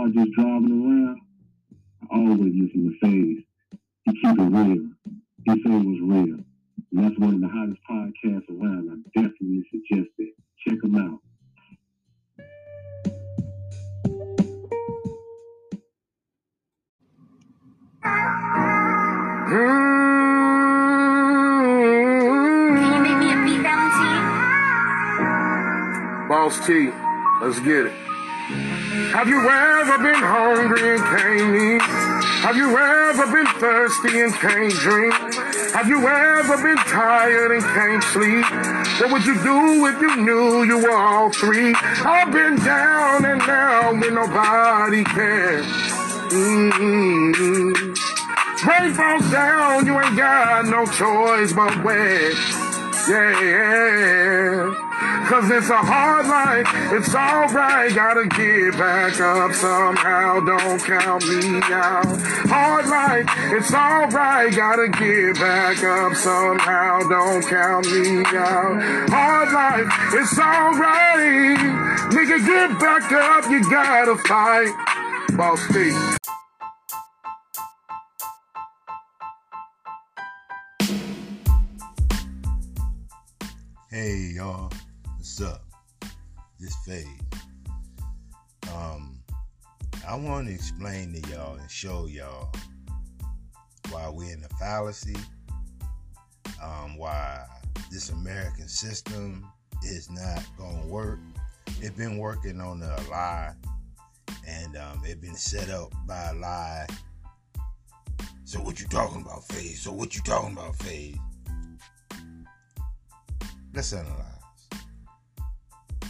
car just driving around, I always listen to Phaze. He keep it real. He say it was real. And that's one of the hottest podcasts around. I definitely suggest it. Check him out. Can you make me a beat, Valentine? Boss T, let's get it. Have you ever been hungry and can't eat? Have you ever been thirsty and can't drink? Have you ever been tired and can't sleep? What would you do if you knew you were all three? I've been down and down when nobody cares. Mm-hmm. Rain falls down, you ain't got no choice but. Yeah, yeah. Cause it's a hard life, it's alright, gotta get back up somehow, don't count me out. Hard life, it's alright, gotta get back up somehow, don't count me out. Hard life, it's alright, nigga get back up, you gotta fight. Boss T. Hey y'all, what's up? This phaze. Um, I want to explain to y'all and show y'all why we're in a fallacy. Um, why this American system is not gonna work. It's been working on a lie, and um, it's been set up by a lie. So what you talking about, phaze? So what you talking about, phaze? Let's analyze.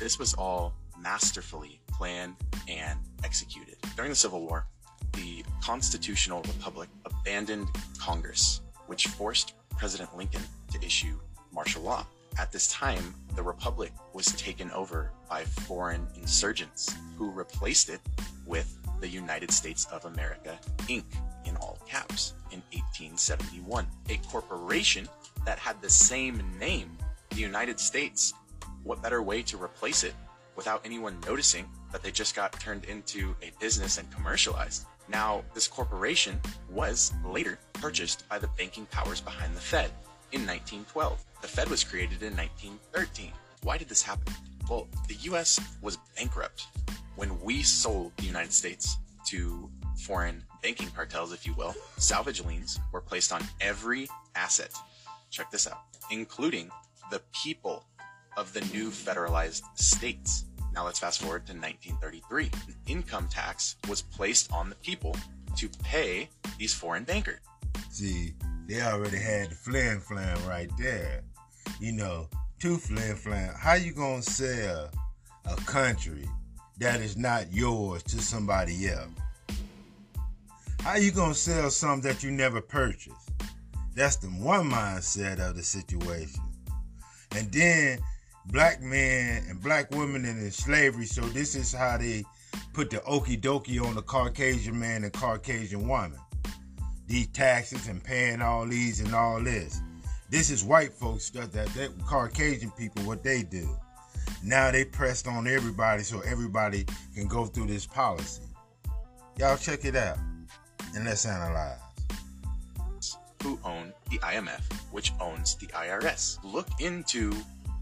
This was all masterfully planned and executed. During the Civil War, the Constitutional Republic abandoned Congress, which forced President Lincoln to issue martial law. At this time, the Republic was taken over by foreign insurgents who replaced it with the United States of America, Inc., in all caps, in 1871. A corporation that had the same name, the United States. What better way to replace it without anyone noticing that they just got turned into a business and commercialized? Now, this corporation was later purchased by the banking powers behind the Fed in 1912. The Fed was created in 1913. Why did this happen? Well, the US was bankrupt when we sold the United States to foreign banking cartels, if you will. Salvage liens were placed on every asset. Check this out, including the people of the new federalized states. Now let's fast forward to 1933. An income tax was placed on the people to pay these foreign bankers. See, they already had the flim flam right there. You know, two flim flam. How you gonna sell a country that is not yours to somebody else? How you gonna sell something that you never purchased? That's the one mindset of the situation. And then black men and black women in slavery. So this is how they put the okie dokie on the Caucasian man and Caucasian woman. These taxes and paying all these and all this. This is white folks stuff that, that Caucasian people what they do. Now they pressed on everybody so everybody can go through this policy. Y'all check it out and let's analyze. who own the IMF, which owns the IRS. Look into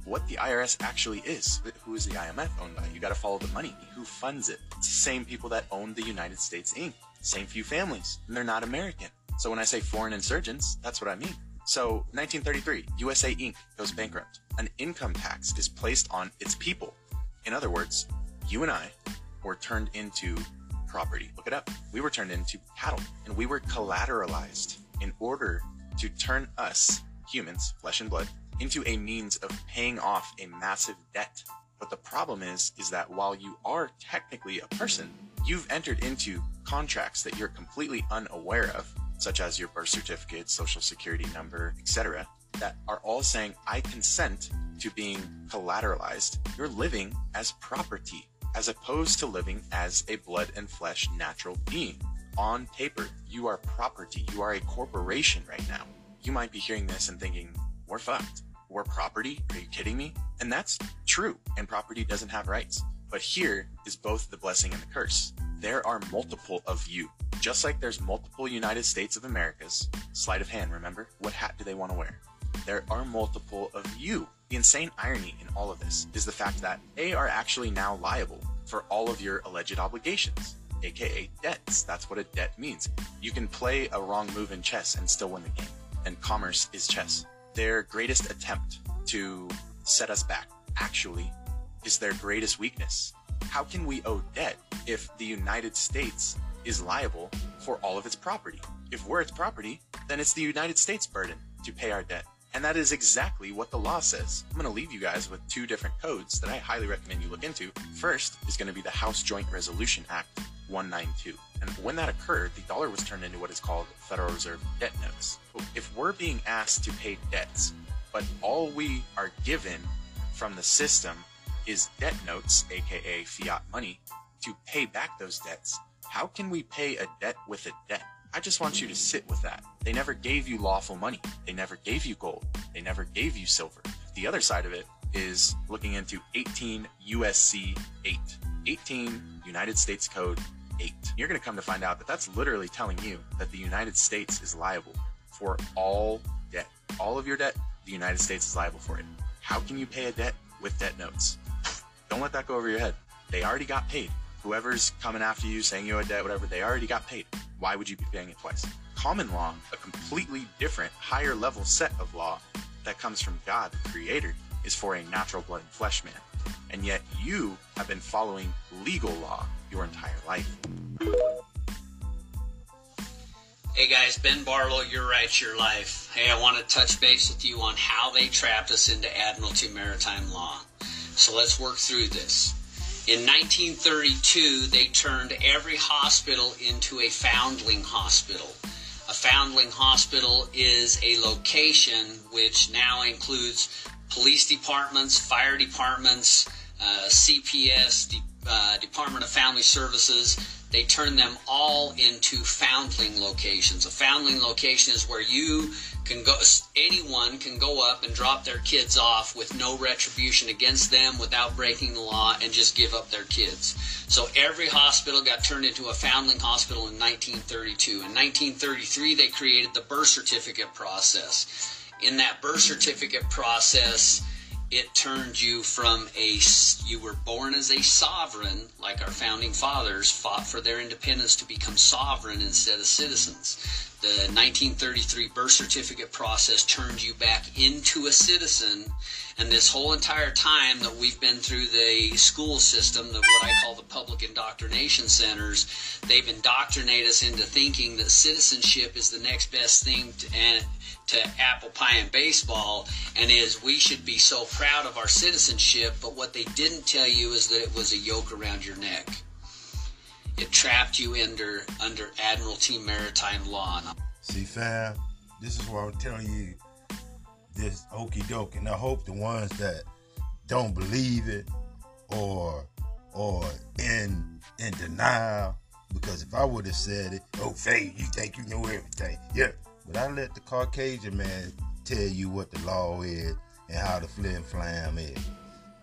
what the IRS actually is. Who is the IMF owned by? You got to follow the money. Who funds it? It's the same people that own the United States Inc. Same few families, and they're not American. So when I say foreign insurgents, that's what I mean. So 1933, USA Inc. goes bankrupt. An income tax is placed on its people. In other words, you and I were turned into property. Look it up. We were turned into cattle and we were collateralized in order to turn us, humans, flesh and blood, into a means of paying off a massive debt. But the problem is, is that while you are technically a person, you've entered into contracts that you're completely unaware of, such as your birth certificate, social security number, etc., that are all saying, I consent to being collateralized. You're living as property as opposed to living as a blood and flesh natural being. On paper, you are property. You are a corporation right now. You might be hearing this and thinking, we're fucked. We're property? Are you kidding me? And that's true. And property doesn't have rights. But here is both the blessing and the curse. There are multiple of you. Just like there's multiple United States of Americas. Sleight of hand, remember? What hat do they want to wear? There are multiple of you. The insane irony in all of this is the fact that they are actually now liable for all of your alleged obligations, aka debts. That's what a debt means. You can play a wrong move in chess and still win the game. And commerce is chess. Their greatest attempt to set us back actually is their greatest weakness. How can we owe debt if the United States is liable for all of its property? If we're its property, then it's the United States' burden to pay our debt. And that is exactly what the law says. I'm going to leave you guys with two different codes that I highly recommend you look into. First is going to be the House Joint Resolution Act 192. And when that occurred, the dollar was turned into what is called Federal Reserve debt notes. If we're being asked to pay debts, but all we are given from the system is debt notes, aka fiat money, to pay back those debts, how can we pay a debt with a debt? I just want you to sit with that. They never gave you lawful money. They never gave you gold. They never gave you silver. The other side of it is looking into 18 USC 8. 18 United States Code 8. You're going to come to find out that that's literally telling you that the United States is liable for all debt. All of your debt, the United States is liable for it. How can you pay a debt with debt notes? Don't let that go over your head. They already got paid. Whoever's coming after you saying you owe a debt, whatever, they already got paid. Why would you be paying it twice? Common law, a completely different, higher level set of law that comes from God, the Creator, is for a natural blood and flesh man. And yet you have been following legal law your entire life. Hey guys, Ben Barlow, Your Rights, Your Life. Hey, I want to touch base with you on how they trapped us into Admiralty Maritime Law. So let's work through this. In 1932, they turned every hospital into a foundling hospital. A foundling hospital is a location which now includes police departments, fire departments, uh, CPS, De- uh, Department of Family Services. They turn them all into foundling locations. A foundling location is where you can go, anyone can go up and drop their kids off with no retribution against them without breaking the law and just give up their kids. So every hospital got turned into a foundling hospital in 1932. In 1933, they created the birth certificate process. In that birth certificate process, it turned you from a you were born as a sovereign like our founding fathers fought for their independence to become sovereign instead of citizens the 1933 birth certificate process turned you back into a citizen. And this whole entire time that we've been through the school system the what i call the public indoctrination centers they've indoctrinated us into thinking that citizenship is the next best thing to, and to apple pie and baseball and is we should be so proud of our citizenship but what they didn't tell you is that it was a yoke around your neck it trapped you under under admiralty maritime law See, fam, this is why I'm telling you. This okey doke, and I hope the ones that don't believe it or or in in denial, because if I would have said it, oh, Faye, you think you know everything, yeah. But I let the Caucasian man tell you what the law is and how the flim flam is.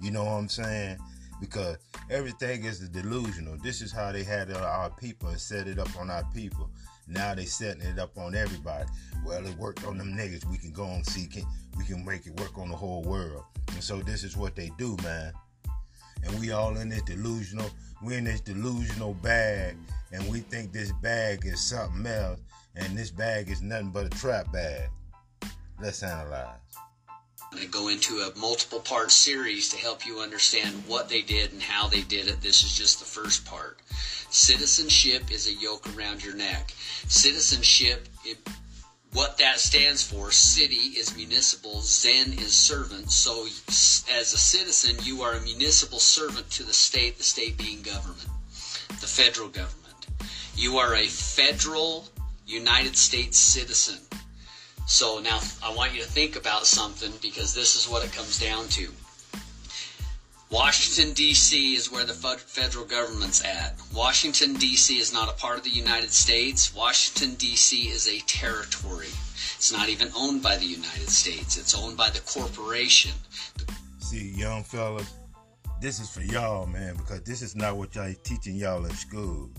You know what I'm saying? Because everything is delusional. This is how they had it on our people and set it up on our people. Now they setting it up on everybody. Well, it worked on them niggas. We can go and see. Can, we can make it work on the whole world. And so this is what they do, man. And we all in this delusional. We in this delusional bag, and we think this bag is something else, and this bag is nothing but a trap bag. Let's analyze. I go into a multiple part series to help you understand what they did and how they did it. This is just the first part. Citizenship is a yoke around your neck. Citizenship, it, what that stands for, city is municipal, Zen is servant. So, as a citizen, you are a municipal servant to the state, the state being government, the federal government. You are a federal United States citizen. So now I want you to think about something because this is what it comes down to. Washington, D.C. is where the federal government's at. Washington, D.C. is not a part of the United States. Washington, D.C. is a territory. It's not even owned by the United States, it's owned by the corporation. See, young fellas, this is for y'all, man, because this is not what y'all teaching y'all in school.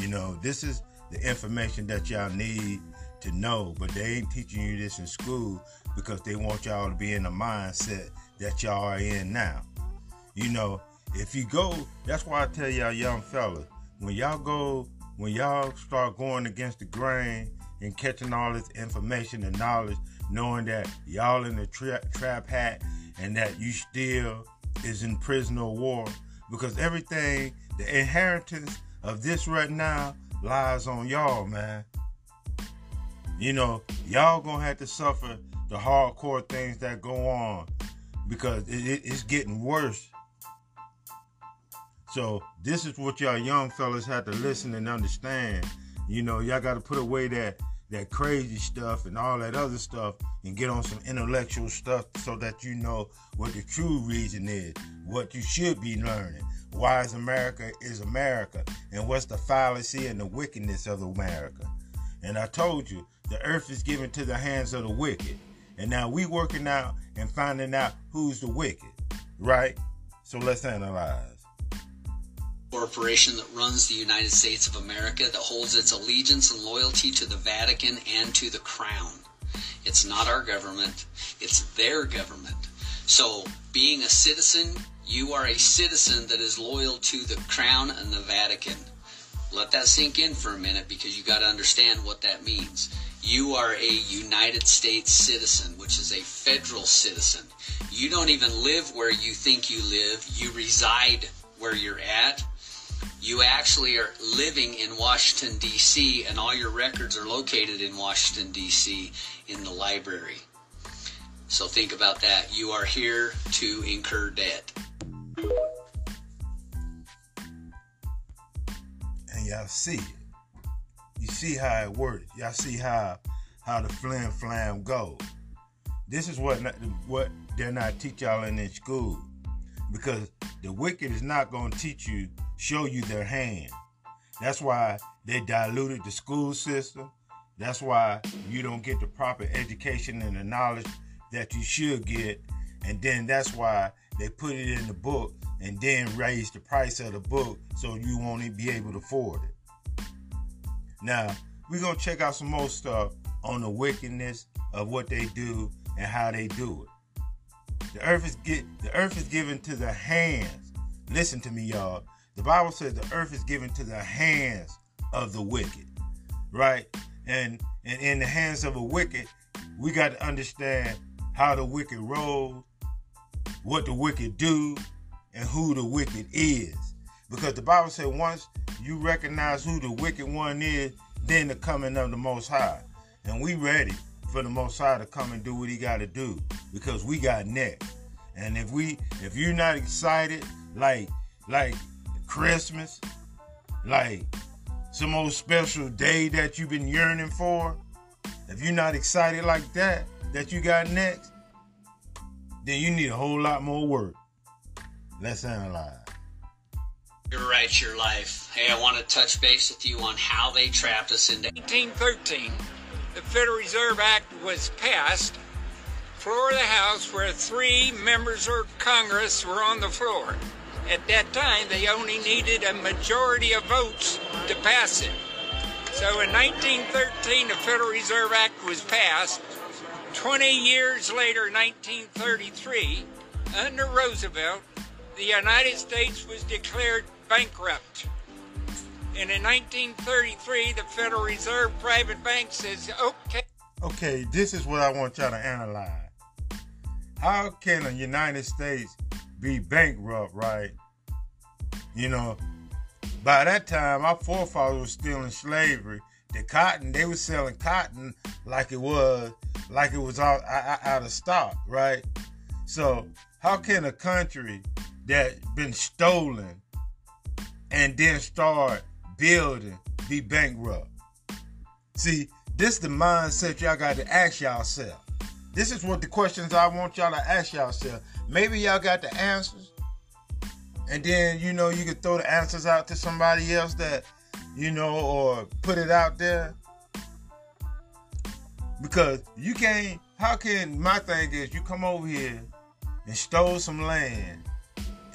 You know, this is the information that y'all need to know, but they ain't teaching you this in school because they want y'all to be in the mindset that y'all are in now. You know, if you go, that's why I tell y'all young fellas, when y'all go, when y'all start going against the grain and catching all this information and knowledge, knowing that y'all in the tra- trap hat and that you still is in prison or war, because everything, the inheritance of this right now lies on y'all, man you know, y'all gonna have to suffer the hardcore things that go on because it, it, it's getting worse. So this is what y'all young fellas have to listen and understand. You know, y'all got to put away that that crazy stuff and all that other stuff and get on some intellectual stuff so that you know what the true reason is, what you should be learning. Why is America is America and what's the fallacy and the wickedness of America. And I told you, the earth is given to the hands of the wicked. And now we working out and finding out who's the wicked, right? So let's analyze. Corporation that runs the United States of America that holds its allegiance and loyalty to the Vatican and to the crown. It's not our government, it's their government. So, being a citizen, you are a citizen that is loyal to the crown and the Vatican. Let that sink in for a minute because you got to understand what that means. You are a United States citizen, which is a federal citizen. You don't even live where you think you live. You reside where you're at. You actually are living in Washington, D.C., and all your records are located in Washington, D.C., in the library. So think about that. You are here to incur debt. And y'all see you see how it works. Y'all see how how the flim flam goes. This is what what they're not teach y'all in their school, because the wicked is not going to teach you, show you their hand. That's why they diluted the school system. That's why you don't get the proper education and the knowledge that you should get. And then that's why they put it in the book and then raise the price of the book so you won't be able to afford it. Now, we're going to check out some more stuff on the wickedness of what they do and how they do it. The earth is get the earth is given to the hands. Listen to me, y'all. The Bible says the earth is given to the hands of the wicked. Right? And and in the hands of a wicked, we got to understand how the wicked roll, what the wicked do, and who the wicked is. Because the Bible said once you recognize who the wicked one is, then the coming of the Most High. And we ready for the Most High to come and do what He got to do because we got next. And if we, if you're not excited, like, like Christmas, like some old special day that you've been yearning for, if you're not excited like that, that you got next, then you need a whole lot more work. Let's analyze. Right, your life. Hey, I want to touch base with you on how they trapped us into 1913. The Federal Reserve Act was passed. Floor of the House, where three members of Congress were on the floor. At that time, they only needed a majority of votes to pass it. So in 1913, the Federal Reserve Act was passed. 20 years later, 1933, under Roosevelt, the United States was declared bankrupt. And in 1933, the Federal Reserve private bank says, okay. Okay, this is what I want y'all to analyze. How can the United States be bankrupt, right? You know, by that time, our forefathers were still in slavery. The cotton, they were selling cotton like it was, like it was out, out of stock, right? So, how can a country that been stolen and then start building be bankrupt? See, this the mindset y'all got to ask yourself. This is what the questions I want y'all to ask yourself. Maybe y'all got the answers, and then you know you could throw the answers out to somebody else that you know or put it out there because you can't how can my thing is you come over here and stole some land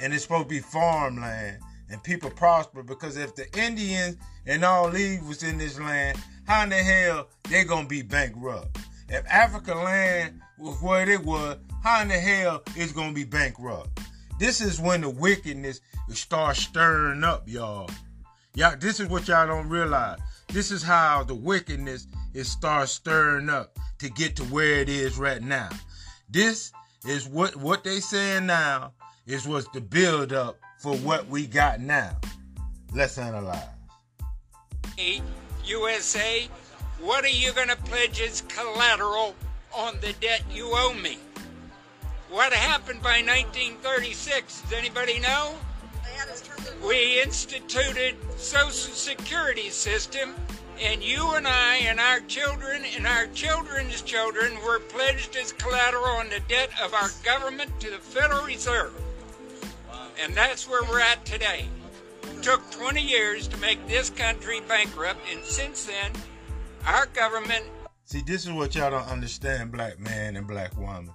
and it's supposed to be farmland and people prosper because if the indians and all leave was in this land how in the hell they gonna be bankrupt if africa land was where it was how in the hell is gonna be bankrupt this is when the wickedness starts stirring up, y'all. Y'all, this is what y'all don't realize. This is how the wickedness is start stirring up to get to where it is right now. This is what what they saying now is what's the build up for what we got now. Let's analyze. USA, what are you going to pledge as collateral on the debt you owe me? What happened by 1936? Does anybody know? We instituted Social Security system, and you and I and our children and our children's children were pledged as collateral on the debt of our government to the Federal Reserve. And that's where we're at today. It took 20 years to make this country bankrupt, and since then, our government. See, this is what y'all don't understand, black man and black woman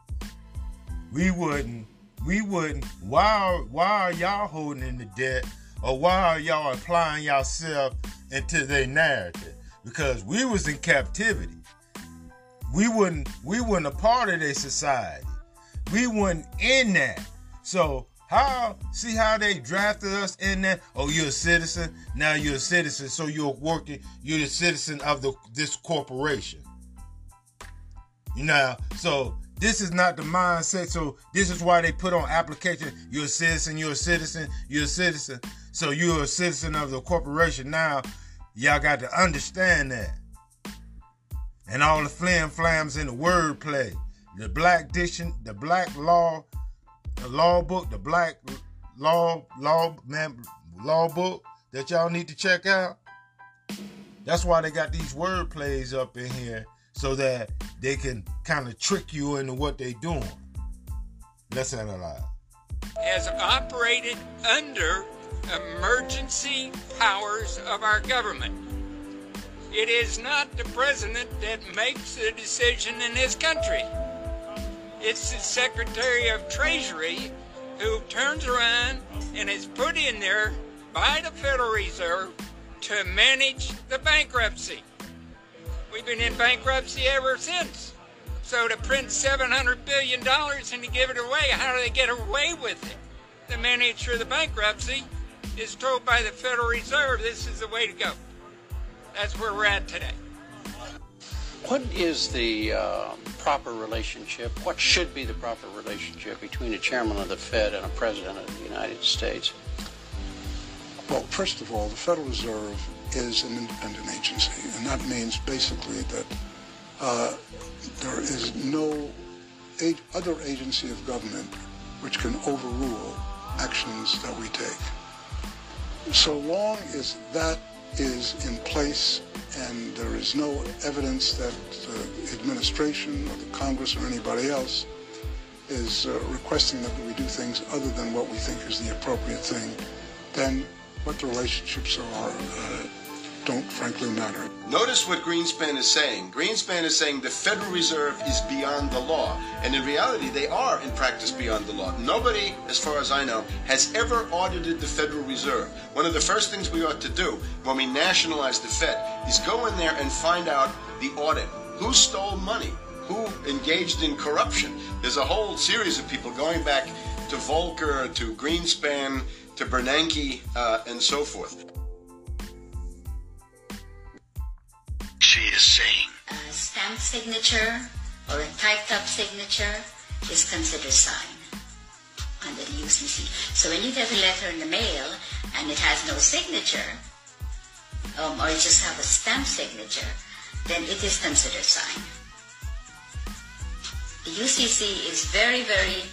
we wouldn't we wouldn't why are, why are y'all holding in the debt or why are y'all applying yourself into their narrative because we was in captivity we wouldn't we weren't a part of their society we weren't in that so how see how they drafted us in there oh you're a citizen now you're a citizen so you're working you're a citizen of the this corporation you know so this is not the mindset. So this is why they put on application. You're a citizen. You're a citizen. You're a citizen. So you're a citizen of the corporation. Now, y'all got to understand that. And all the flim flams in the wordplay, the black diction, the black law, the law book, the black law law man law book that y'all need to check out. That's why they got these word plays up in here so that they can kind of trick you into what they're doing. Let's analyze. Has operated under emergency powers of our government. It is not the president that makes the decision in this country. It's the Secretary of Treasury who turns around and is put in there by the Federal Reserve to manage the bankruptcy. We've been in bankruptcy ever since. So to print $700 billion and to give it away, how do they get away with it? The manager of the bankruptcy is told by the Federal Reserve this is the way to go. That's where we're at today. What is the uh, proper relationship? What should be the proper relationship between a chairman of the Fed and a president of the United States? Well, first of all, the Federal Reserve is an independent agency, and that means basically that uh, there is no other agency of government which can overrule actions that we take. So long as that is in place and there is no evidence that the administration or the Congress or anybody else is uh, requesting that we do things other than what we think is the appropriate thing, then what the relationships are uh, don't frankly matter. Notice what Greenspan is saying. Greenspan is saying the Federal Reserve is beyond the law. And in reality, they are in practice beyond the law. Nobody, as far as I know, has ever audited the Federal Reserve. One of the first things we ought to do when we nationalize the Fed is go in there and find out the audit. Who stole money? Who engaged in corruption? There's a whole series of people going back to Volcker, to Greenspan, to Bernanke, uh, and so forth. She is saying A stamp signature or a typed up signature is considered signed under the UCC. So when you get a letter in the mail and it has no signature, um, or you just have a stamp signature, then it is considered signed. The UCC is very, very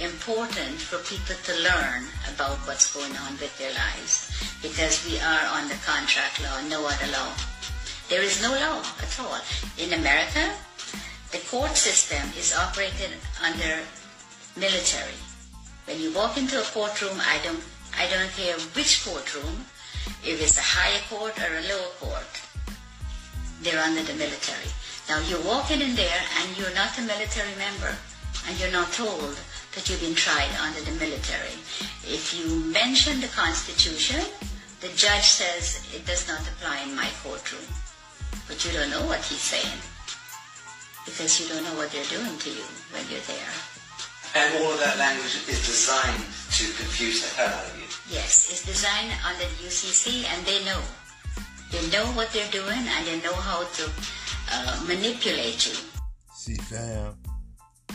important for people to learn about what's going on with their lives because we are on the contract law, no other law. There is no law at all. In America, the court system is operated under military. When you walk into a courtroom, I don't, I don't care which courtroom, if it's a higher court or a lower court, they're under the military. Now you're walking in there and you're not a military member and you're not told that you've been tried under the military. If you mention the Constitution, the judge says it does not apply in my courtroom. But you don't know what he's saying because you don't know what they're doing to you when you're there. And all of that language is designed to confuse the hell out of you. Yes, it's designed under the UCC and they know. They know what they're doing and they know how to uh, manipulate you. See, fam,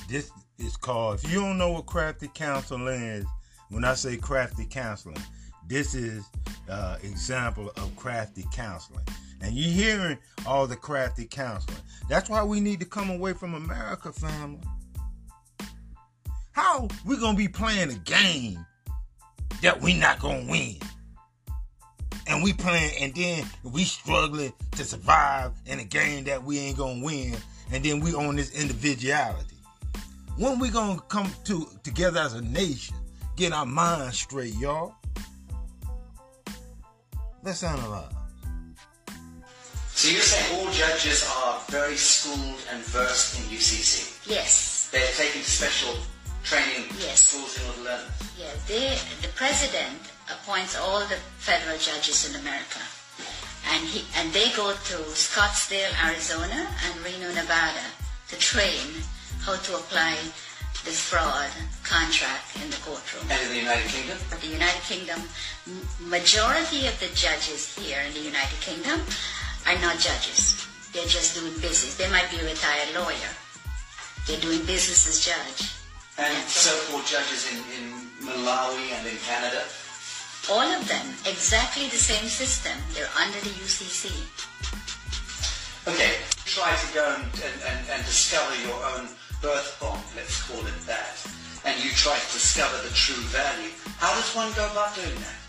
this is called, if you don't know what crafty counseling is, when I say crafty counseling, this is uh, example of crafty counseling. And you're hearing all the crafty counseling. That's why we need to come away from America, family. How we gonna be playing a game that we not gonna win? And we playing, and then we struggling to survive in a game that we ain't gonna win, and then we own this individuality. When we gonna come to together as a nation, get our minds straight, y'all? Let's analyze. So you're saying all judges are very schooled and versed in UCC? Yes. They're taking special training Yes. schools in order to learn. Yeah, they, the president appoints all the federal judges in America. And, he, and they go to Scottsdale, Arizona and Reno, Nevada to train how to apply this fraud contract in the courtroom. And in the United Kingdom? The United Kingdom, majority of the judges here in the United Kingdom are not judges. They're just doing business. They might be a retired lawyer. They're doing business as judge. And so-called judges in, in Malawi and in Canada? All of them, exactly the same system. They're under the UCC. Okay, try to go and, and, and, discover your own birth bomb, let's call it that. And you try to discover the true value. How does one go about doing that?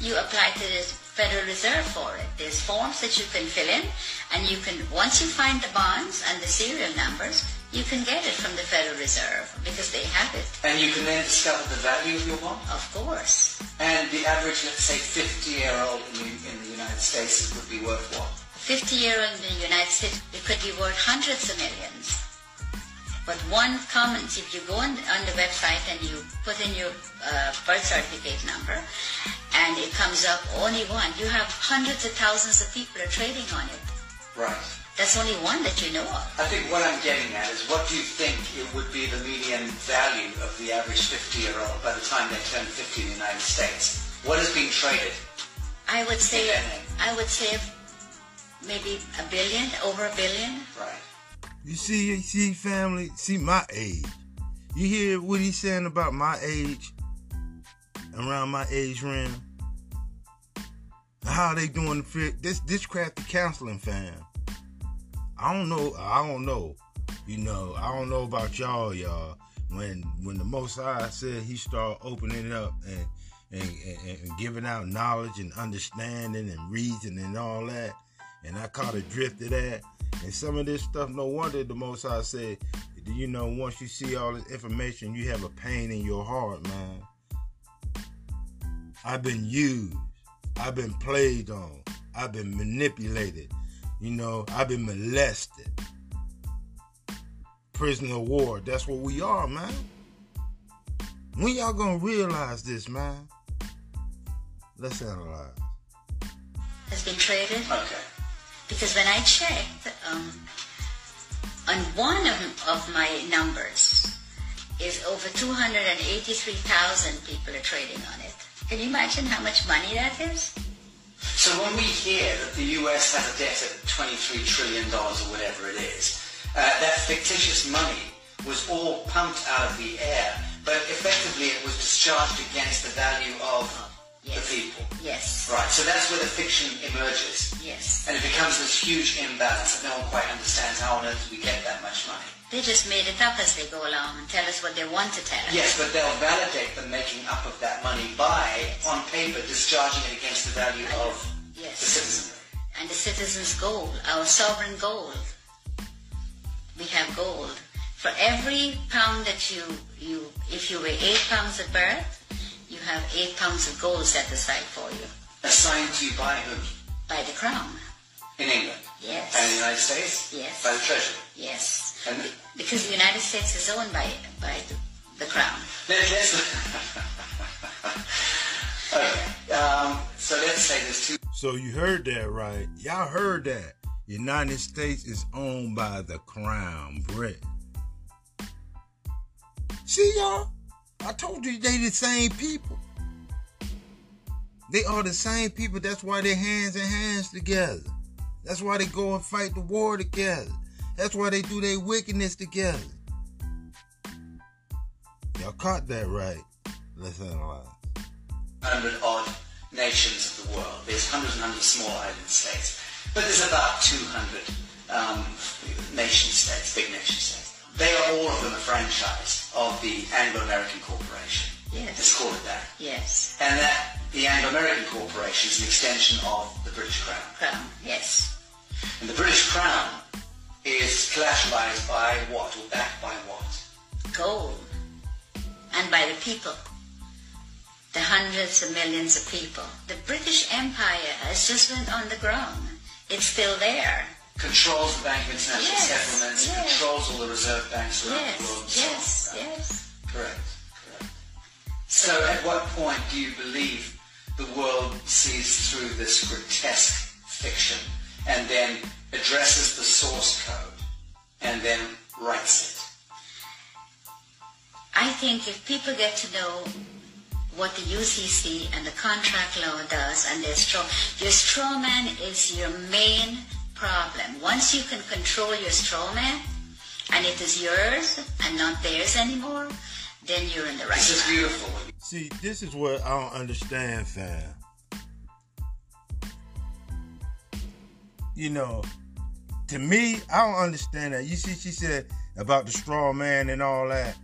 You apply to the Federal Reserve for it. There's forms that you can fill in, and you can, once you find the bonds and the serial numbers, you can get it from the Federal Reserve because they have it. And you can then discover the value of your bond? Of course. And the average, let's say, 50-year-old in the, in the United States would be worth what? 50 year old in the United States, it could be worth hundreds of millions. But one comment, if you go on, on the website and you put in your uh, birth certificate number, and it comes up only one, you have hundreds of thousands of people are trading on it. Right. That's only one that you know of. I think what I'm getting at is what do you think it would be the median value of the average 50-year-old by the time they turn 50 in the United States? What is being traded? I would say, I would say maybe a billion, over a billion. Right. You see, you see, family, see my age. You hear what he's saying about my age, around my age range. How they doing? This this crafty counseling, fam. I don't know. I don't know. You know, I don't know about y'all, y'all. When when the Most High said He start opening it up and and, and, and giving out knowledge and understanding and reason and all that, and I caught a drift of that. And some of this stuff, no wonder the Most High said, you know, once you see all this information, you have a pain in your heart, man. I've been used. I've been played on. I've been manipulated. You know, I've been molested. Prisoner of war. That's what we are, man. When y'all gonna realize this, man? Let's analyze. Has been traded. Okay. Because when I checked, um, on one of, of my numbers is over 283,000 people are trading on it. Can you imagine how much money that is? So when we hear that the US has a debt of $23 trillion or whatever it is, uh, that fictitious money was all pumped out of the air, but effectively it was discharged against the value of the people. Yes. Right, so that's where the fiction emerges. Yes. And it becomes this huge imbalance that no one quite understands how on earth we get that much money. They just made it up as they go along and tell us what they want to tell us. Yes, but they'll validate the making up of that money by, on paper, discharging it against the value of Yes. the citizenry. And the citizens' gold, our sovereign gold. We have gold. For every pound that you, you if you weigh eight pounds at birth, you have eight pounds of gold set aside for you Assigned to you by whom? by the crown. In England. Yes. And in the United States? Yes. By the Treasury. Yes. And Because the United States is owned by by the, the crown. let, let's... okay. Um, so let's say there's two... So you heard that right. Y'all heard that. United States is owned by the crown, Britain. See y'all? I told you they the same people. They are the same people. That's why they're hands in hands together. That's why they go and fight the war together. That's why they do their wickedness together. Y'all caught that right. Let's analyze. hundred odd nations of the world. There's hundreds and hundreds of small island states. But there's about 200 um, nation states, big nation states. They are all of them a franchise of the Anglo-American Corporation. Yes. Let's call it that. Yes. And that the Anglo-American Corporation is an extension of the British Crown. Crown. Yes. And the British Crown is collateralized by what, or backed by what? Gold. And by the people. The hundreds of millions of people. The British Empire has just went on the ground. It's still there. Controls the Bank of International Yes, Settlements, yes. controls all the reserve banks around the world. and so yes, yes. Correct. Correct. So at what point do you believe the world sees through this grotesque fiction and then addresses the source code and then writes it? I think if people get to know what the UCC and the contract law does and their straw, your straw man is your main problem. Once you can control your straw man and it is yours and not theirs anymore, then you're in the right This is beautiful. See, this is what I don't understand, fam. You know, to me, I don't understand that. You see, she said about the straw man and all that.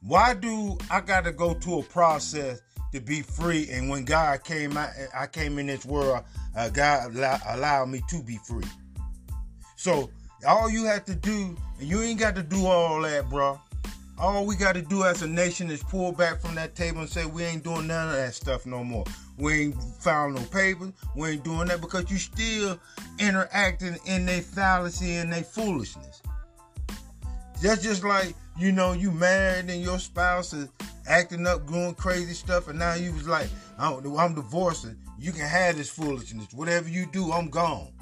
Why do I got to go to a process to be free? And when God came out, I came in this world, uh, God allow, allowed me to be free. So all you have to do, and you ain't got to do all that, bro. All we got to do as a nation is pull back from that table and say we ain't doing none of that stuff no more. We ain't filing no papers. We ain't doing that because you still interacting in their fallacy and their foolishness. That's just like you know you married and your spouse is acting up, doing crazy stuff, and now you was like, I'm, I'm divorcing. You can have this foolishness. Whatever you do, I'm gone,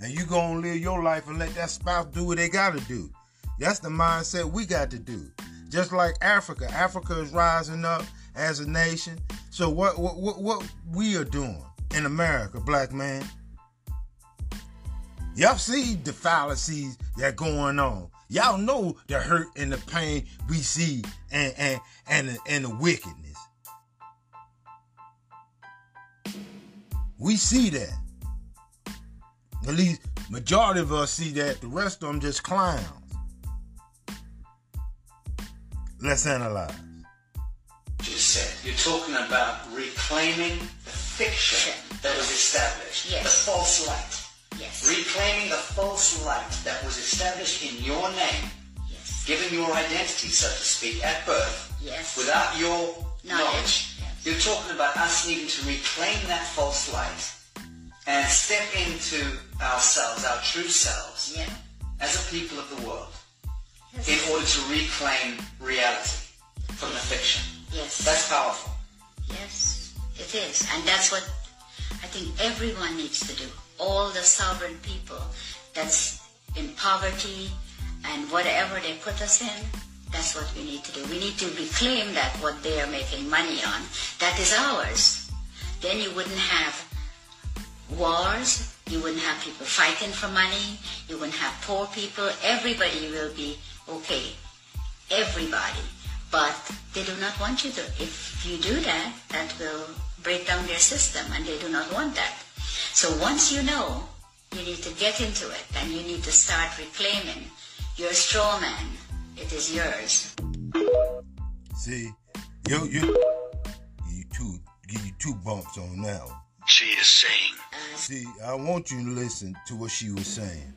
and you gonna live your life and let that spouse do what they gotta do. That's the mindset we got to do. Just like Africa, Africa is rising up as a nation. So what what what, what we are doing in America, black man? Y'all see the fallacies that going on. Y'all know the hurt and the pain we see and and and the, and the wickedness. We see that. At least majority of us see that. The rest of them just clowns. Let's analyze. Just said you're talking about reclaiming the fiction that was established, Yes. the false light. Yes. Reclaiming the false light that was established in your name, Yes. given your identity, so to speak, at birth, Yes. without your Knowledge. knowledge. You're talking about us needing to reclaim that false light and step into ourselves, our true selves, Yeah. as a people of the world, in order to reclaim reality from the fiction. Yes. That's powerful. Yes, it is. And that's what I think everyone needs to do. All the sovereign people that's in poverty and whatever they put us in, that's what we need to do. We need to reclaim that what they are making money on. That is ours. Then you wouldn't have wars. You wouldn't have people fighting for money. You wouldn't have poor people. Everybody will be okay. Everybody. But they do not want you to. If you do that, that will break down their system, and they do not want that. So once you know, you need to get into it, and you need to start reclaiming your straw man. It is yours. See, you you you two give you two bumps on now. She is saying. See, I want you to listen to what she was saying.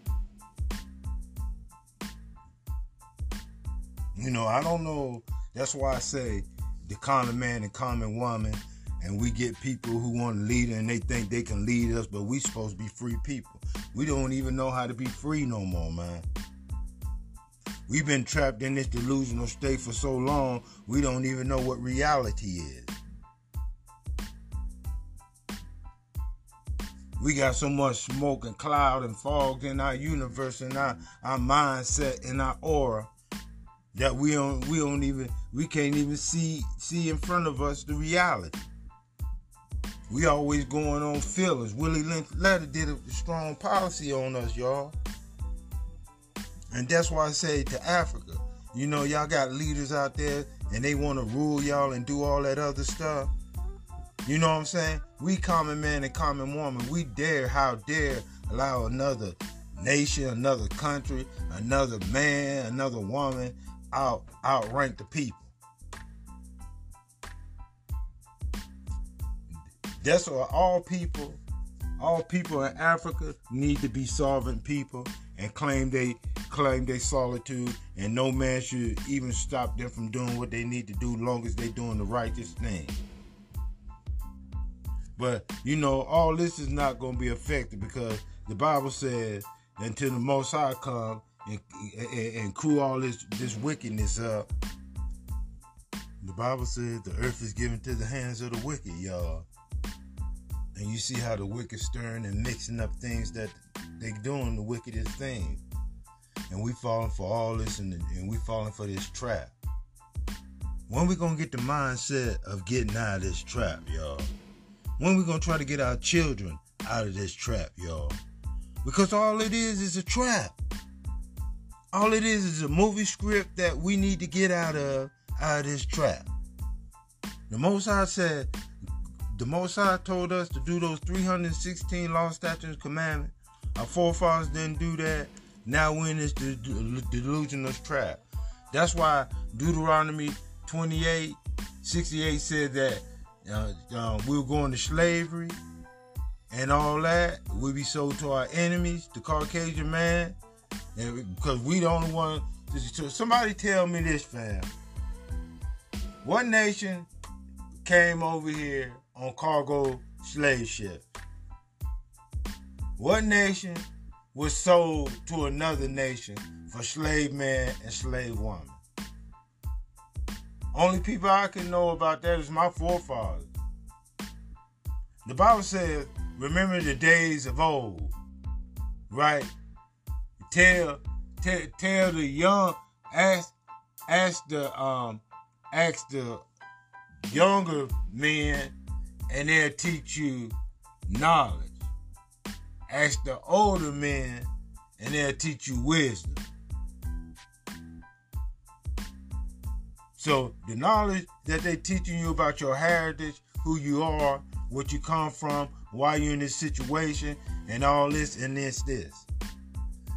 You know, I don't know. That's why I say the common man and common woman, and we get people who want to lead and they think they can lead us, but we supposed to be free people. We don't even know how to be free no more, man. We've been trapped in this delusional state for so long, we don't even know what reality is. We got so much smoke and cloud and fog in our universe and our, our mindset and our aura that we don't we don't even we can't even see see in front of us the reality. We always going on feelings. Willie Lynch Letter did a strong policy on us, y'all. And that's why I say to Africa, you know, y'all got leaders out there and they want to rule y'all and do all that other stuff. You know what I'm saying? We common man and common woman, we dare, how dare allow another nation, another country, another man, another woman out outrank the people. That's why all people, all people in Africa need to be sovereign people and claim they claim their solitude, and no man should even stop them from doing what they need to do, long as they're doing the righteous thing. But you know, all this is not going to be affected because the Bible says until the Most High come and, and, and crew all this this wickedness up. The Bible says the earth is given to the hands of the wicked, y'all. And you see how the wicked stirring and mixing up things that they doing the wickedest thing. And we falling for all this and, and we falling for this trap. When we gonna get the mindset of getting out of this trap, y'all? When we gonna try to get our children out of this trap, y'all? Because all it is is a trap. All it is is a movie script that we need to get out of out of this trap. The Most High said, the Most High told us to do those 316 law, statutes, and commandments. Our forefathers didn't do that. Now we're in this delusional trap. That's why Deuteronomy 28, 68 said that uh, uh, we were going to slavery and all that. We'll be sold to our enemies, the Caucasian man, because we the only one. So somebody tell me this, fam. One nation came over here on cargo slave ships? What nation was sold to another nation for slave man and slave woman? Only people I can know about that is my forefathers. The Bible says, remember the days of old, right? Tell, tell, tell the young, ask, ask the, um, ask the younger men, and they'll teach you knowledge. Ask the older men, and they'll teach you wisdom. So the knowledge that they're teaching you about your heritage, who you are, what you come from, why you're in this situation, and all this and this, this.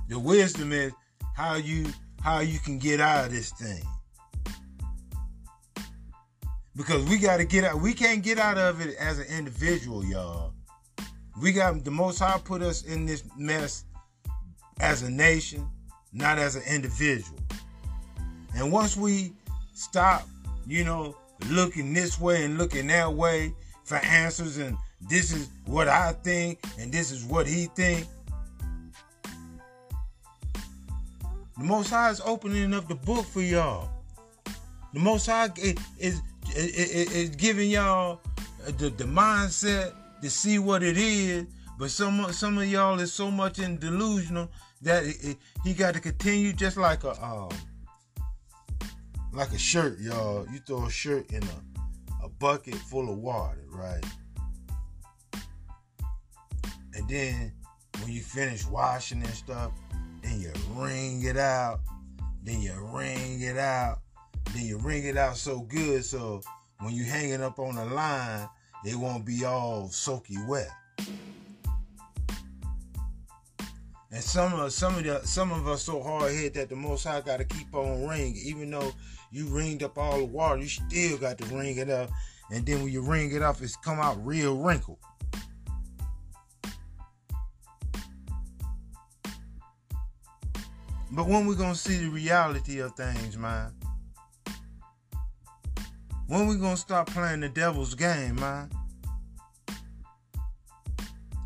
The wisdom is how you how you can get out of this thing. Because we got to get out. We can't get out of it as an individual, y'all. We got the Most High put us in this mess as a nation, not as an individual. And once we stop, you know, looking this way and looking that way for answers and this is what I think and this is what he think. The Most High is opening up the book for y'all. The Most High is is, is, is giving y'all the, the mindset to see what it is. But some some of y'all is so much in delusional that it, it, he got to continue just like a um, like a shirt, y'all. You throw a shirt in a, a bucket full of water, right? And then when you finish washing and stuff, then you wring it out, then you wring it out, then you wring it out so good so when you hang it up on the line, it won't be all soaky wet. And some of some of the some of us so hard hit that the Most High got to keep on wringing, even though you ringed up all the water, you still got to wring it up. And then when you wring it up, it's come out real wrinkled. But when we gonna see the reality of things, man? When we gonna stop playing the devil's game, man?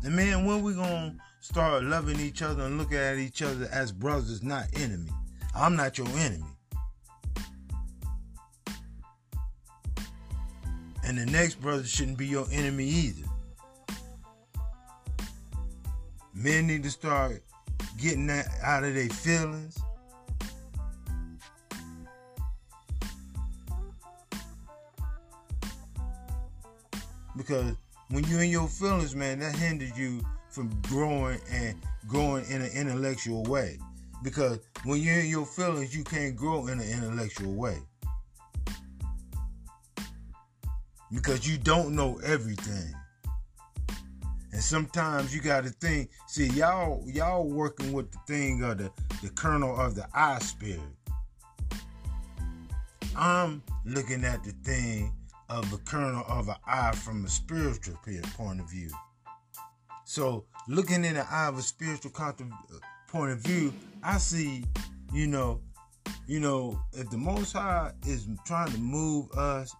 And man, when we gonna start loving each other and looking at each other as brothers, not enemy? I'm not your enemy. And the next brother shouldn't be your enemy either. Men need to start getting that out of their feelings. Because when you're in your feelings, man, that hinders you from growing and growing in an intellectual way. Because when you're in your feelings, you can't grow in an intellectual way. Because you don't know everything. And sometimes you got to think, see, y'all, y'all working with the thing of the, the kernel of the I spirit. I'm looking at the thing of the kernel of an eye from a spiritual point of view. So, looking in the eye of a spiritual point of view, I see, you know, you know, if the Most High is trying to move us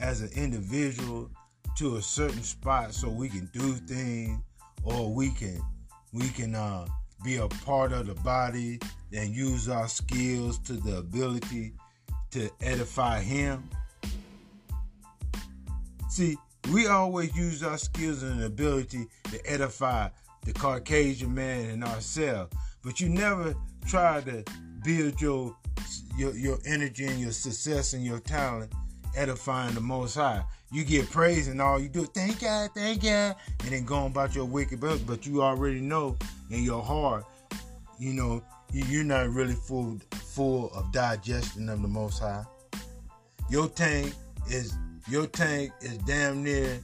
as an individual to a certain spot so we can do things or we can we can uh, be a part of the body and use our skills to the ability to edify him see we always use our skills and ability to edify the caucasian man and ourselves but you never try to build your your, your energy and your success and your talent edifying the most high you get praise and all you do, thank God, thank God, and then going about your wicked business. But you already know in your heart, you know, you're not really full full of digestion of the Most High. Your tank is your tank is damn near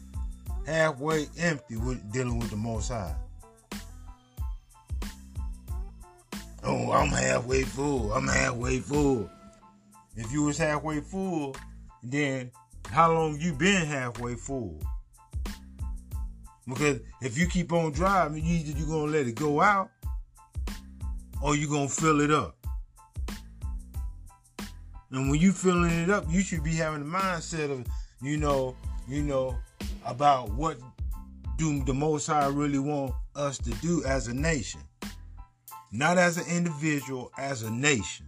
halfway empty with dealing with the Most High. Oh, I'm halfway full. I'm halfway full. If you was halfway full, then how long you been halfway full? Because if you keep on driving, you either you gonna let it go out or you gonna fill it up. And when you filling it up, you should be having the mindset of, you know, you know, about what do the Most High really want us to do as a nation. Not as an individual, as a nation.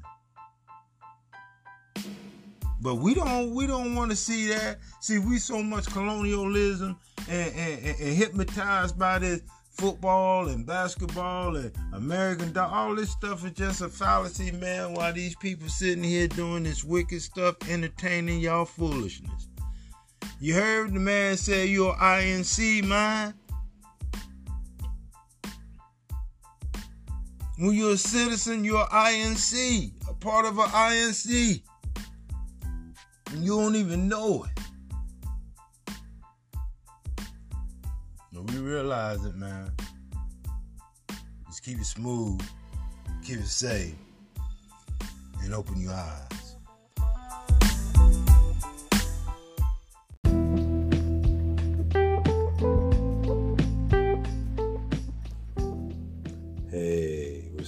But we don't we don't want to see that. See, we so much colonialism and, and, and, hypnotized by this football and basketball and American dog. All this stuff is just a fallacy, man. While these people sitting here doing this wicked stuff, entertaining y'all foolishness. You heard the man say you're INC, man. When you're a citizen, you're INC, a part of an INC. And you don't even know it. But we realize it, man. Just keep it smooth, keep it safe, and open your eyes.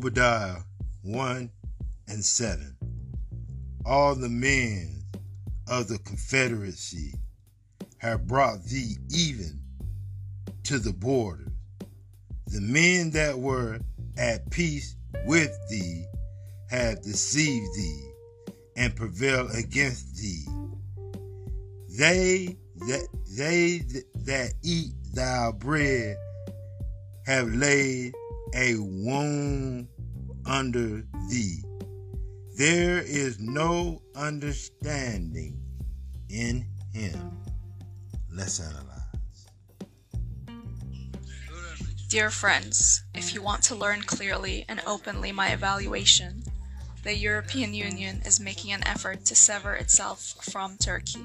Obadiah 1 and 7. All the men of the Confederacy have brought thee even to the borders. The men that were at peace with thee have deceived thee and prevailed against thee. They that they that eat thy bread have laid a wound under thee. There is no understanding in him. Let's analyze. Dear friends, if you want to learn clearly and openly my evaluation, the European Union is making an effort to sever itself from Turkey.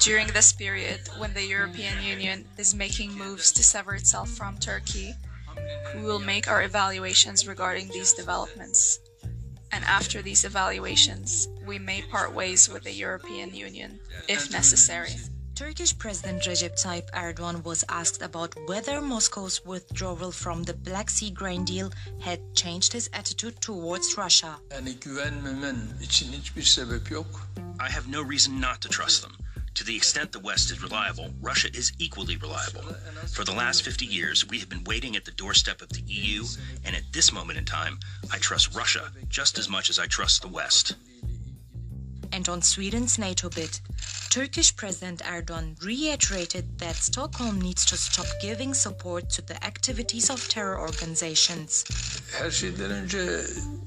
During this period, when the European Union is making moves to sever itself from Turkey, we will make our evaluations regarding these developments. And after these evaluations, we may part ways with the European Union, if necessary. Turkish President Recep Tayyip Erdogan was asked about whether Moscow's withdrawal from the Black Sea grain deal had changed his attitude towards Russia. I have no reason not to trust them. To the extent the West is reliable, Russia is equally reliable. For the last 50 years, we have been waiting at the doorstep of the EU, and at this moment in time, I trust Russia just as much as I trust the West. And on Sweden's NATO bid, Turkish President Erdogan reiterated that Stockholm needs to stop giving support to the activities of terror organizations.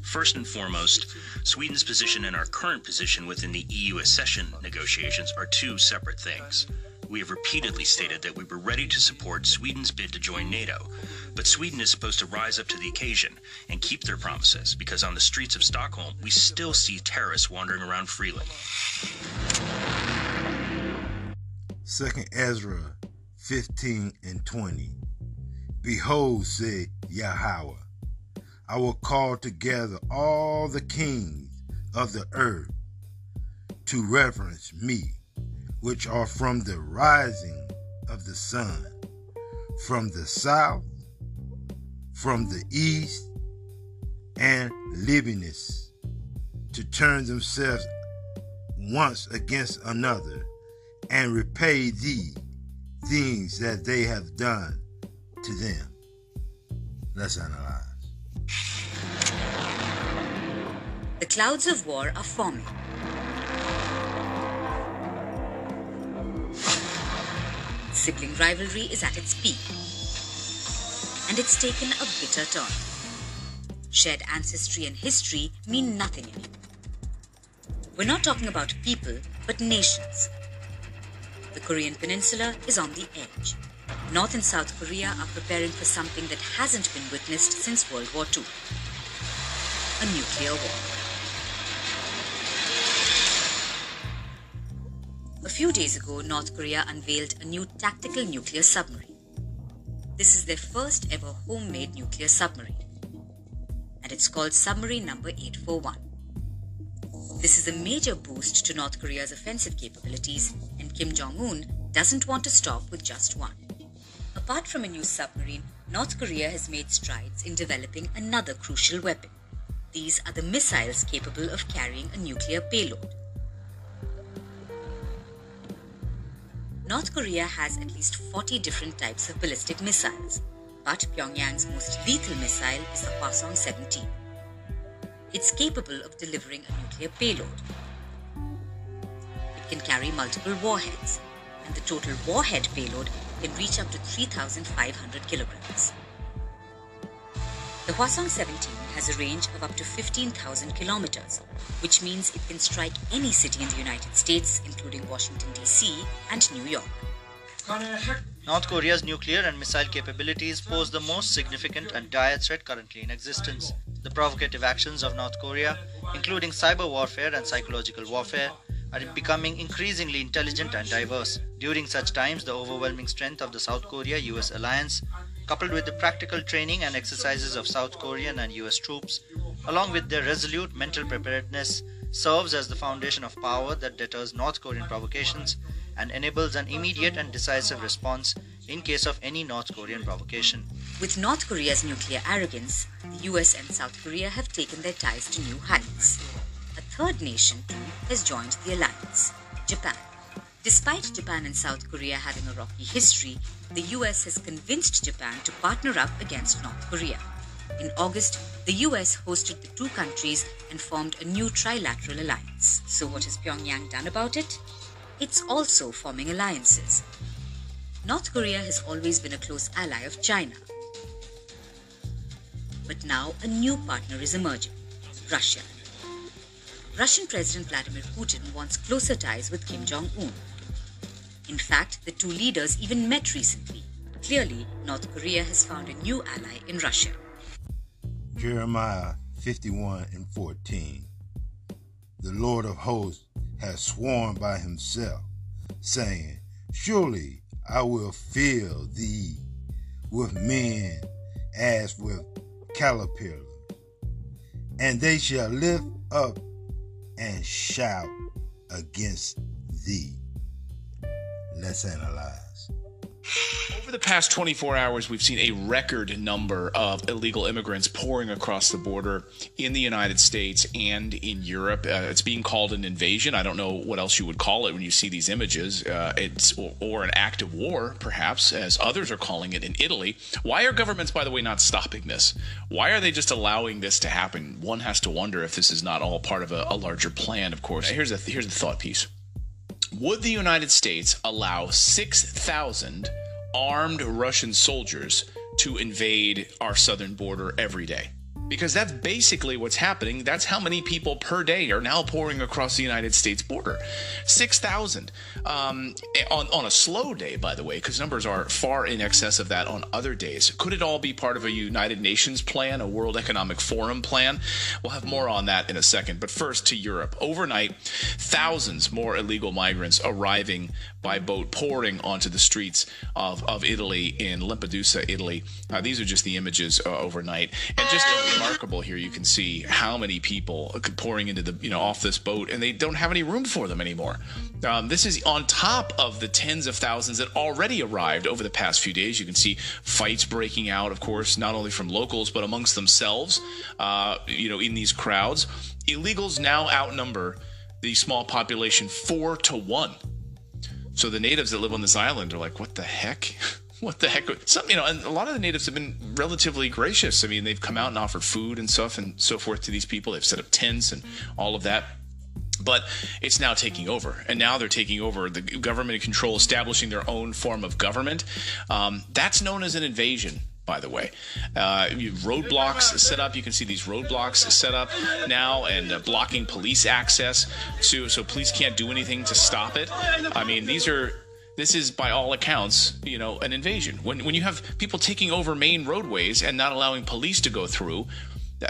First and foremost, Sweden's position and our current position within the EU accession negotiations are two separate things. We have repeatedly stated that we were ready to support Sweden's bid to join NATO, but Sweden is supposed to rise up to the occasion and keep their promises because on the streets of Stockholm, we still see terrorists wandering around freely. Second Ezra 15 and 20. Behold, said Yahweh, I will call together all the kings of the earth to reverence me, which are from the rising of the sun, from the south, from the east, and Libanus, to turn themselves once against another and repay thee things that they have done to them. Let's analyze. The clouds of war are forming. Sibling rivalry is at its peak, and it's taken a bitter turn. shared ancestry and history mean nothing anymore. We're not talking about people, but nations. The Korean Peninsula is on the edge. North and South Korea are preparing for something that hasn't been witnessed since World War II a nuclear war. A few days ago, North Korea unveiled a new tactical nuclear submarine. This is their first ever homemade nuclear submarine, and it's called Submarine Number 841. This is a major boost to North Korea's offensive capabilities, and Kim Jong un doesn't want to stop with just one. Apart from a new submarine, North Korea has made strides in developing another crucial weapon. These are the missiles capable of carrying a nuclear payload. North Korea has at least 40 different types of ballistic missiles, but Pyongyang's most lethal missile is the Hwasong 17. It's capable of delivering a nuclear payload. It can carry multiple warheads, and the total warhead payload can reach up to 3,500 kilograms. The Hwasong 17 has a range of up to 15,000 kilometers, which means it can strike any city in the United States, including Washington, D.C. and New York. North Korea's nuclear and missile capabilities pose the most significant and dire threat currently in existence. The provocative actions of North Korea, including cyber warfare and psychological warfare, are becoming increasingly intelligent and diverse. During such times, the overwhelming strength of the South Korea US alliance coupled with the practical training and exercises of South Korean and US troops, along with their resolute mental preparedness, serves as the foundation of power that deters North Korean provocations and enables an immediate and decisive response in case of any North Korean provocation. With North Korea's nuclear arrogance, the US and South Korea have taken their ties to new heights. A third nation, has joined the alliance Japan. Despite Japan and South Korea having a rocky history, the US has convinced Japan to partner up against North Korea. In August, the US hosted the two countries and formed a new trilateral alliance. So, what has Pyongyang done about it? It's also forming alliances. North Korea has always been a close ally of China. But now a new partner is emerging Russia. Russian President Vladimir Putin wants closer ties with Kim Jong un. In fact, the two leaders even met recently. Clearly, North Korea has found a new ally in Russia. Jeremiah 51 and 14. The Lord of hosts has sworn by himself, saying, Surely I will fill thee with men as with caterpillars, and they shall lift up and shout against thee. Let's analyze. Over the past 24 hours, we've seen a record number of illegal immigrants pouring across the border in the United States and in Europe. Uh, it's being called an invasion. I don't know what else you would call it when you see these images. Uh, it's or, or, an act of war, perhaps, as others are calling it in Italy. Why are governments, by the way, not stopping this? Why are they just allowing this to happen? One has to wonder if this is not all part of a, a larger plan. Of course, here's a here's the thought piece. Would the United States allow 6,000 armed Russian soldiers to invade our southern border every day? Because that's basically what's happening. That's how many people per day are now pouring across the United States border. 6,000 um, on, on a slow day, by the way, because numbers are far in excess of that on other days. Could it all be part of a United Nations plan, a World Economic Forum plan? We'll have more on that in a second. But first to Europe. Overnight, thousands more illegal migrants arriving by boat pouring onto the streets of, of Italy in Lampedusa, Italy. Uh, these are just the images uh, overnight. And just remarkable here. You can see how many people pouring into the, you know, off this boat and they don't have any room for them anymore. Um, this is on top of the tens of thousands that already arrived over the past few days. You can see fights breaking out, of course, not only from locals, but amongst themselves, uh, you know, in these crowds. Illegals now outnumber the small population four to one. So the natives that live on this island are like, what the heck? what the heck? Some, you know, and a lot of the natives have been relatively gracious. I mean, they've come out and offered food and stuff and so forth to these people. They've set up tents and all of that. But it's now taking over, and now they're taking over the government control, establishing their own form of government. Um, that's known as an invasion by the way. Uh, roadblocks set up. You can see these roadblocks set up now and uh, blocking police access So, so police can't do anything to stop it. I mean, these are this is by all accounts, you know, an invasion. When when you have people taking over main roadways and not allowing police to go through,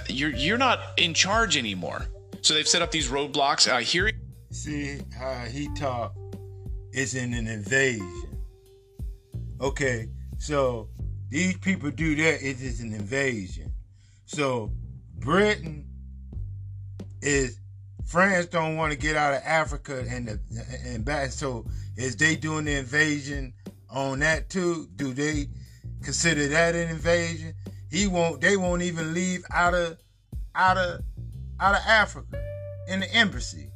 you're you're not in charge anymore. So they've set up these roadblocks. Uh, here, see how he talk isn't an invasion. Okay, so these people do that, it is an invasion. So Britain is France don't want to get out of Africa and the, and back. So is they doing the invasion on that too? Do they consider that an invasion? He won't. They won't even leave out of out of out of Africa in the embassy.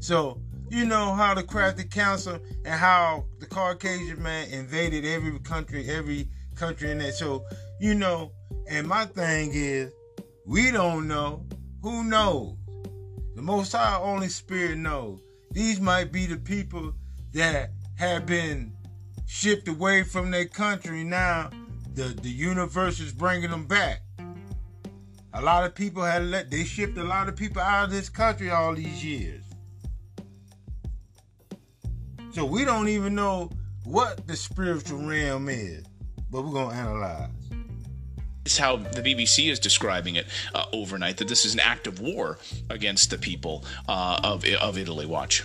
So you know how the crafty council and how the Caucasian man invaded every country, every country in that. So, you know, and my thing is, we don't know. Who knows? The Most High only Spirit knows. These might be the people that have been shipped away from their country. Now, the, the universe is bringing them back. A lot of people had let, they shipped a lot of people out of this country all these years. So we don't even know what the spiritual realm is, but we're going to analyze. This is how the BBC is describing it uh, overnight that this is an act of war against the people uh, of, of Italy. Watch.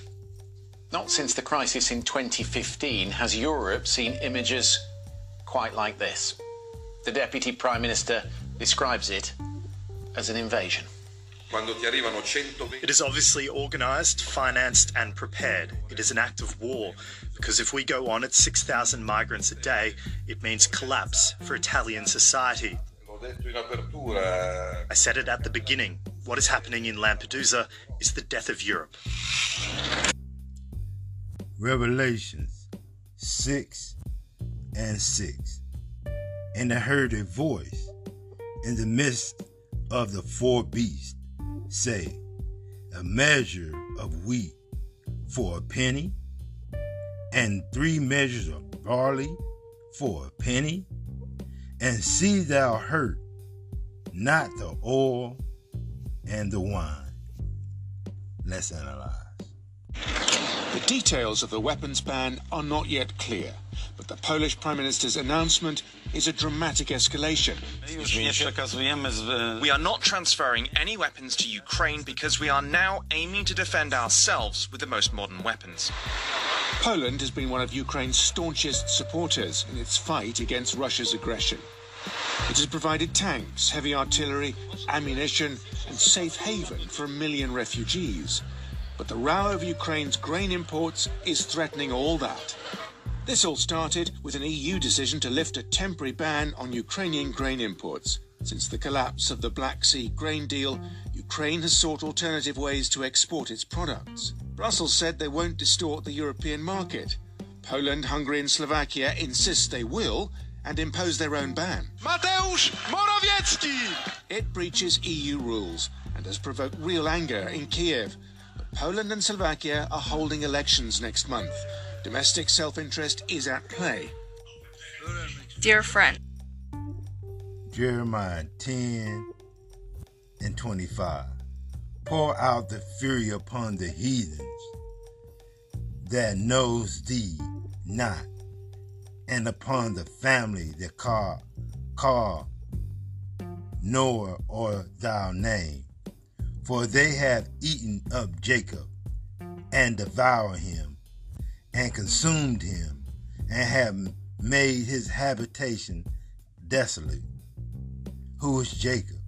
Not since the crisis in 2015 has Europe seen images quite like this. The Deputy Prime Minister describes it as an invasion. It is obviously organised, financed, and prepared. It is an act of war because if we go on at 6,000 migrants a day, it means collapse for Italian society. I said it at the beginning. What is happening in Lampedusa is the death of Europe. Revelations 6 and 6. And I heard a voice in the midst of the four beasts say, a measure of wheat for a penny, and three measures of barley for a penny, and see thou hurt not the oil and the wine. Let's analyze. The details of the weapons ban are not yet clear, but the Polish Prime Minister's announcement is a dramatic escalation. We are not transferring any weapons to Ukraine because we are now aiming to defend ourselves with the most modern weapons. Poland has been one of Ukraine's staunchest supporters in its fight against Russia's aggression. It has provided tanks, heavy artillery, ammunition, and safe haven for a million refugees. But the row over Ukraine's grain imports is threatening all that. This all started with an EU decision to lift a temporary ban on Ukrainian grain imports. Since the collapse of the Black Sea grain deal, Ukraine has sought alternative ways to export its products. Brussels said they won't distort the European market. Poland, Hungary, and Slovakia insist they will and impose their own ban. Mateusz Morawiecki! It breaches EU rules and has provoked real anger in Kiev. But Poland and Slovakia are holding elections next month. Domestic self interest is at play. Dear friend, Jeremiah 10 and 25. Pour out the fury upon the heathens that knows thee not, and upon the family that call, call Noah or thou name for they have eaten up Jacob and devoured him and consumed him and have made his habitation desolate. Who is Jacob?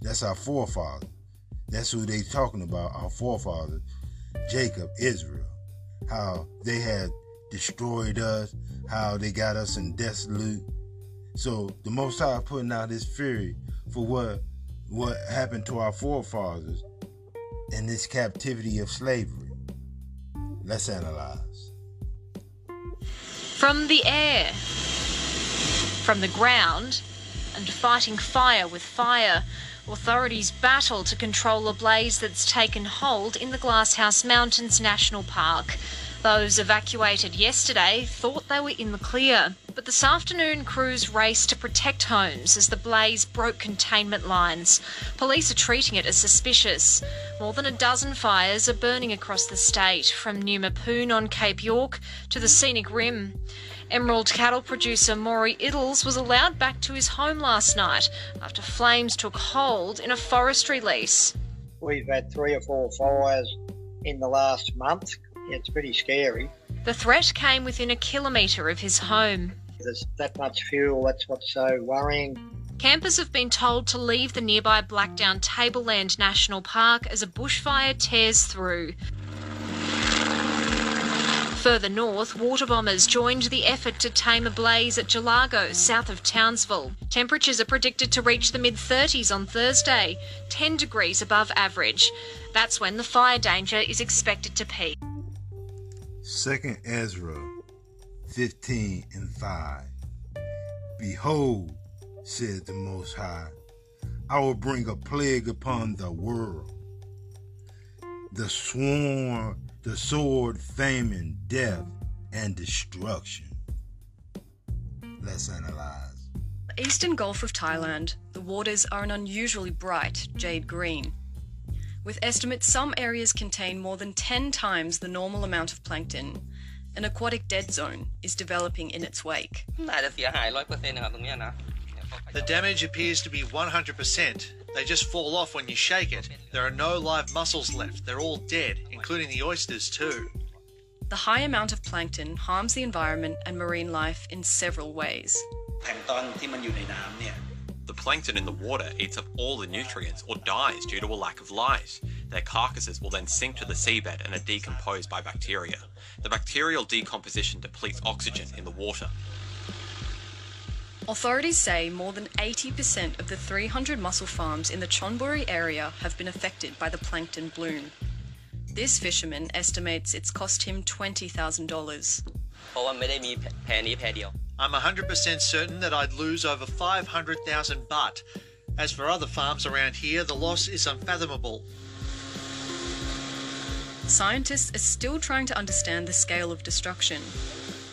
That's our forefather. That's who they talking about, our forefather, Jacob, Israel. How they had destroyed us, how they got us in desolate. So the Most High putting out his fury for what what happened to our forefathers in this captivity of slavery. Let's analyze. From the air, from the ground, and fighting fire with fire, authorities battle to control a blaze that's taken hold in the Glasshouse Mountains National Park. Those evacuated yesterday thought they were in the clear, but this afternoon crews raced to protect homes as the blaze broke containment lines. Police are treating it as suspicious. More than a dozen fires are burning across the state, from New Mapoon on Cape York to the scenic rim. Emerald cattle producer Maury Iddles was allowed back to his home last night after flames took hold in a forestry lease. We've had three or four fires in the last month. It's pretty scary. The threat came within a kilometre of his home. There's that much fuel, that's what's so worrying. Campers have been told to leave the nearby Blackdown Tableland National Park as a bushfire tears through. Further north, water bombers joined the effort to tame a blaze at Gelago, south of Townsville. Temperatures are predicted to reach the mid 30s on Thursday, 10 degrees above average. That's when the fire danger is expected to peak. Second Ezra 15 and 5. Behold, said the Most High, I will bring a plague upon the world. The swarm, the sword, famine, death, and destruction. Let's analyze. The eastern Gulf of Thailand, the waters are an unusually bright jade green. With estimates, some areas contain more than 10 times the normal amount of plankton. An aquatic dead zone is developing in its wake. The damage appears to be 100%. They just fall off when you shake it. There are no live mussels left. They're all dead, including the oysters too. The high amount of plankton harms the environment and marine life in several ways. The plankton in the water eats up all the nutrients or dies due to a lack of light. Their carcasses will then sink to the seabed and are decomposed by bacteria. The bacterial decomposition depletes oxygen in the water. Authorities say more than 80% of the 300 mussel farms in the Chonburi area have been affected by the plankton bloom. This fisherman estimates it's cost him $20,000. I'm 100% certain that I'd lose over 500,000 baht. As for other farms around here, the loss is unfathomable. Scientists are still trying to understand the scale of destruction.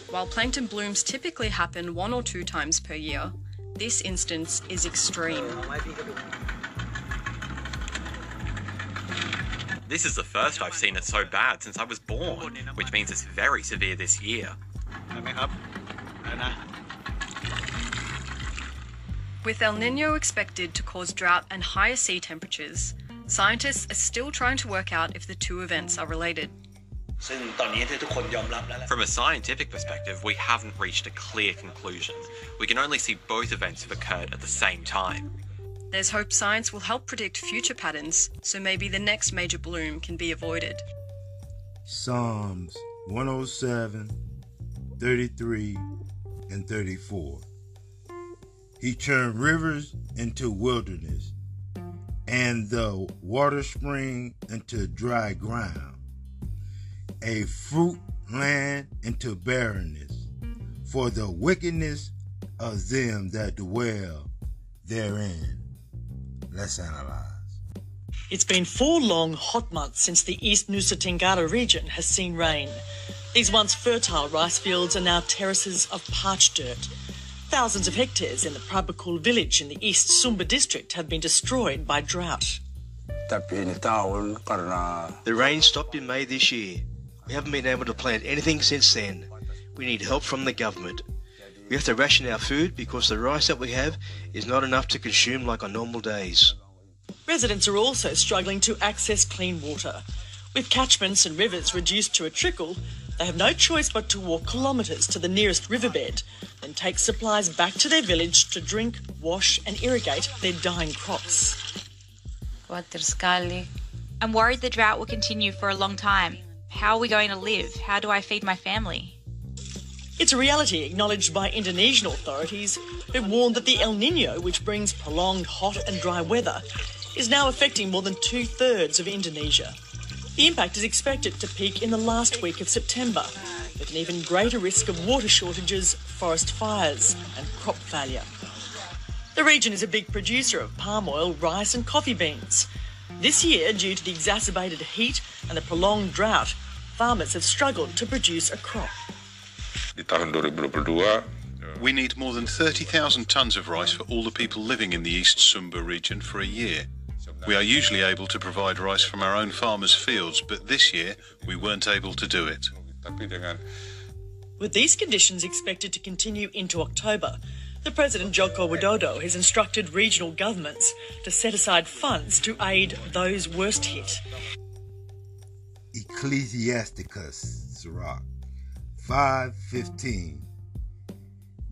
While plankton blooms typically happen one or two times per year, this instance is extreme. This is the first I've seen it so bad since I was born, which means it's very severe this year. With El Nino expected to cause drought and higher sea temperatures, scientists are still trying to work out if the two events are related. ซึ่งตอนนี้ที่ทุกคนยอมรับแล้วแหละ From a scientific perspective, we haven't reached a clear conclusion. We can only see both events have occurred at the same time. There's hope science will help predict future patterns, so maybe the next major bloom can be avoided. Psalms 107, 33, and 34. He turned rivers into wilderness and the water spring into dry ground, a fruit land into barrenness, for the wickedness of them that dwell therein. Let's analyze. It's been four long, hot months since the East Nusa Tenggara region has seen rain. These once fertile rice fields are now terraces of parched dirt. Thousands of hectares in the Prabakul village in the East Sumba district have been destroyed by drought. The rain stopped in May this year. We haven't been able to plant anything since then. We need help from the government. We have to ration our food because the rice that we have is not enough to consume like on normal days. Residents are also struggling to access clean water. With catchments and rivers reduced to a trickle, they have no choice but to walk kilometres to the nearest riverbed and take supplies back to their village to drink, wash, and irrigate their dying crops. I'm worried the drought will continue for a long time. How are we going to live? How do I feed my family? It's a reality acknowledged by Indonesian authorities who warn that the El Nino, which brings prolonged hot and dry weather, is now affecting more than two thirds of Indonesia. The impact is expected to peak in the last week of September, with an even greater risk of water shortages, forest fires, and crop failure. The region is a big producer of palm oil, rice, and coffee beans. This year, due to the exacerbated heat and the prolonged drought, farmers have struggled to produce a crop. We need more than 30,000 tonnes of rice for all the people living in the East Sumba region for a year. We are usually able to provide rice from our own farmers' fields, but this year we weren't able to do it. With these conditions expected to continue into October, the President Joko Widodo has instructed regional governments to set aside funds to aid those worst hit. Ecclesiasticus, Sirach 5.15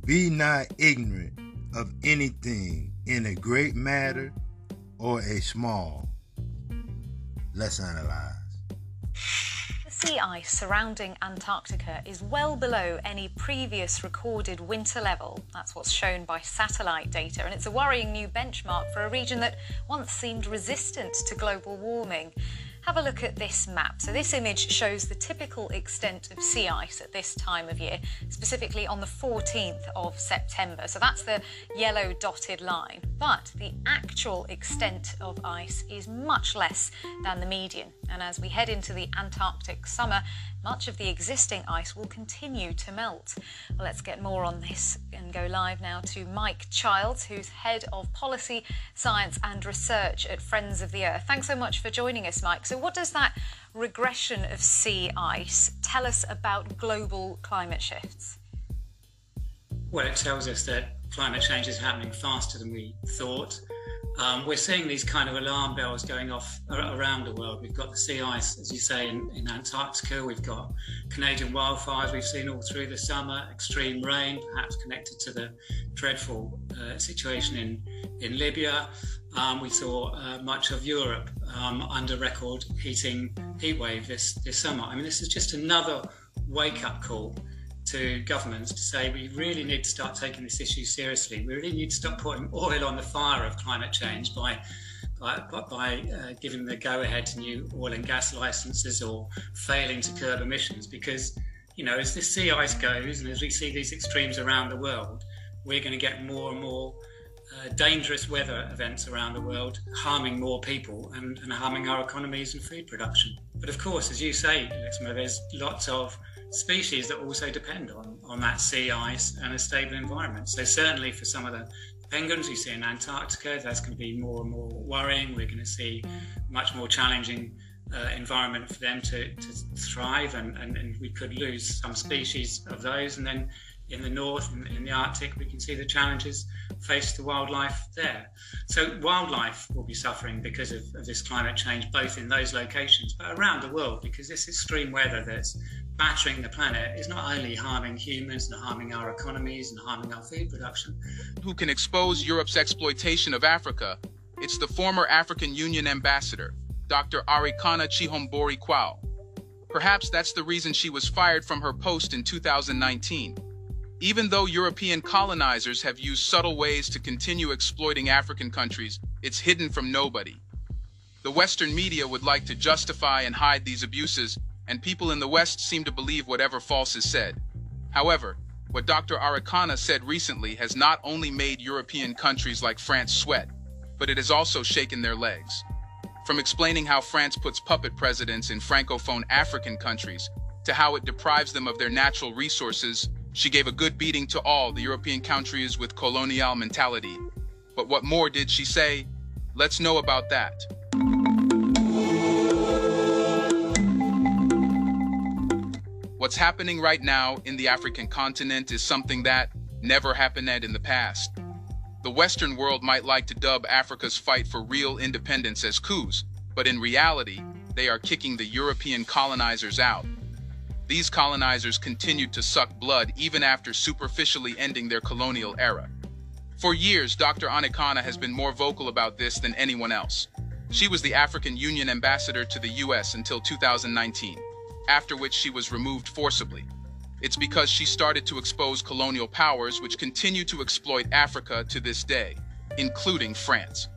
Be not ignorant of anything in a great matter or a small. Let's analyze. The sea ice surrounding Antarctica is well below any previous recorded winter level. That's what's shown by satellite data, and it's a worrying new benchmark for a region that once seemed resistant to global warming. Have a look at this map. So this image shows the typical extent of sea ice at this time of year, specifically on the 14th of September. So that's the yellow dotted line. But the actual extent of ice is much less than the median. And as we head into the Antarctic summer, much of the existing ice will continue to melt. Well, let's get more on this and go live now to Mike Childs, who's head of policy, science, and research at Friends of the Earth. Thanks so much for joining us, Mike. So, what does that regression of sea ice tell us about global climate shifts? Well, it tells us that climate change is happening faster than we thought. Um, we're seeing these kind of alarm bells going off around the world. We've got the sea ice, as you say, in, in Antarctica. We've got Canadian wildfires we've seen all through the summer, extreme rain, perhaps connected to the dreadful uh, situation in, in Libya. Um, we saw uh, much of Europe um, under record heating heat wave this, this summer. I mean, this is just another wake up call to governments to say we really need to start taking this issue seriously. We really need to stop putting oil on the fire of climate change by by, by uh, giving the go ahead to new oil and gas licenses or failing to curb emissions. Because you know, as this sea ice goes and as we see these extremes around the world, we're going to get more and more uh, dangerous weather events around the world, harming more people and, and harming our economies and food production. But of course, as you say, Lexma, there's lots of species that also depend on, on that sea ice and a stable environment. So certainly for some of the penguins we see in Antarctica, that's going to be more and more worrying. We're going to see much more challenging uh, environment for them to, to thrive, and, and, and, we could lose some species of those. And then in the north, in, in the Arctic, we can see the challenges faced to wildlife there. So wildlife will be suffering because of, of this climate change, both in those locations, but around the world, because this extreme weather that's battering the planet is not only harming humans and harming our economies and harming our food production. Who can expose Europe's exploitation of Africa? It's the former African Union ambassador, Dr. Arikana Chihombori Quao. Perhaps that's the reason she was fired from her post in 2019. Even though European colonizers have used subtle ways to continue exploiting African countries, it's hidden from nobody. The Western media would like to justify and hide these abuses and people in the West seem to believe whatever false is said. However, what Dr. Arikana said recently has not only made European countries like France sweat, but it has also shaken their legs. From explaining how France puts puppet presidents in Francophone African countries to how it deprives them of their natural resources, she gave a good beating to all the European countries with colonial mentality. But what more did she say? Let's know about that. What's happening right now in the African continent is something that never happened in the past. The Western world might like to dub Africa's fight for real independence as coups, but in reality, they are kicking the European colonizers out. These colonizers continued to suck blood even after superficially ending their colonial era. For years, Dr. Arikana has been more vocal about this than anyone else. She was the African Union ambassador to the US until 2019 after which she was removed forcibly. It's because she started to expose colonial powers which continue to exploit Africa to this day, including France.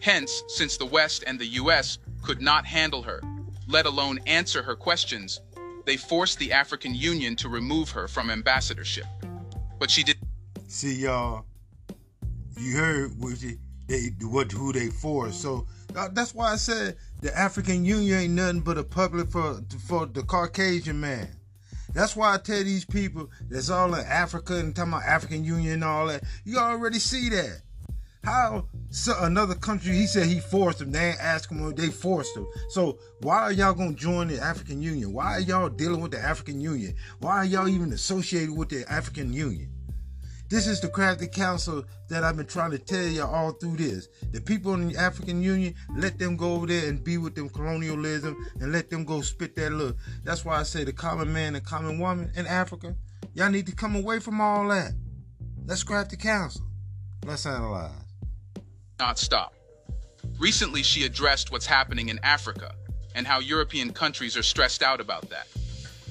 Hence, since the West and the US could not handle her, let alone answer her questions, they forced the African Union to remove her from ambassadorship. But she did. See, y'all, you heard what she, they what who they for. So uh, that's why I said the African Union ain't nothing but a public for for the Caucasian man. That's why I tell these people that's all in Africa and talking about African Union and all that. You already see that. How so another country? He said he forced them. They ain't ask him. They forced them. So why are y'all gonna join the African Union? Why are y'all dealing with the African Union? Why are y'all even associated with the African Union? This is the crafty council that I've been trying to tell you all through this. The people in the African Union, let them go over there and be with them colonialism and let them go spit that look. That's why I say the common man and common woman in Africa, y'all need to come away from all that. Let's grab the council. Let's analyze. Not stop. Recently, she addressed what's happening in Africa and how European countries are stressed out about that.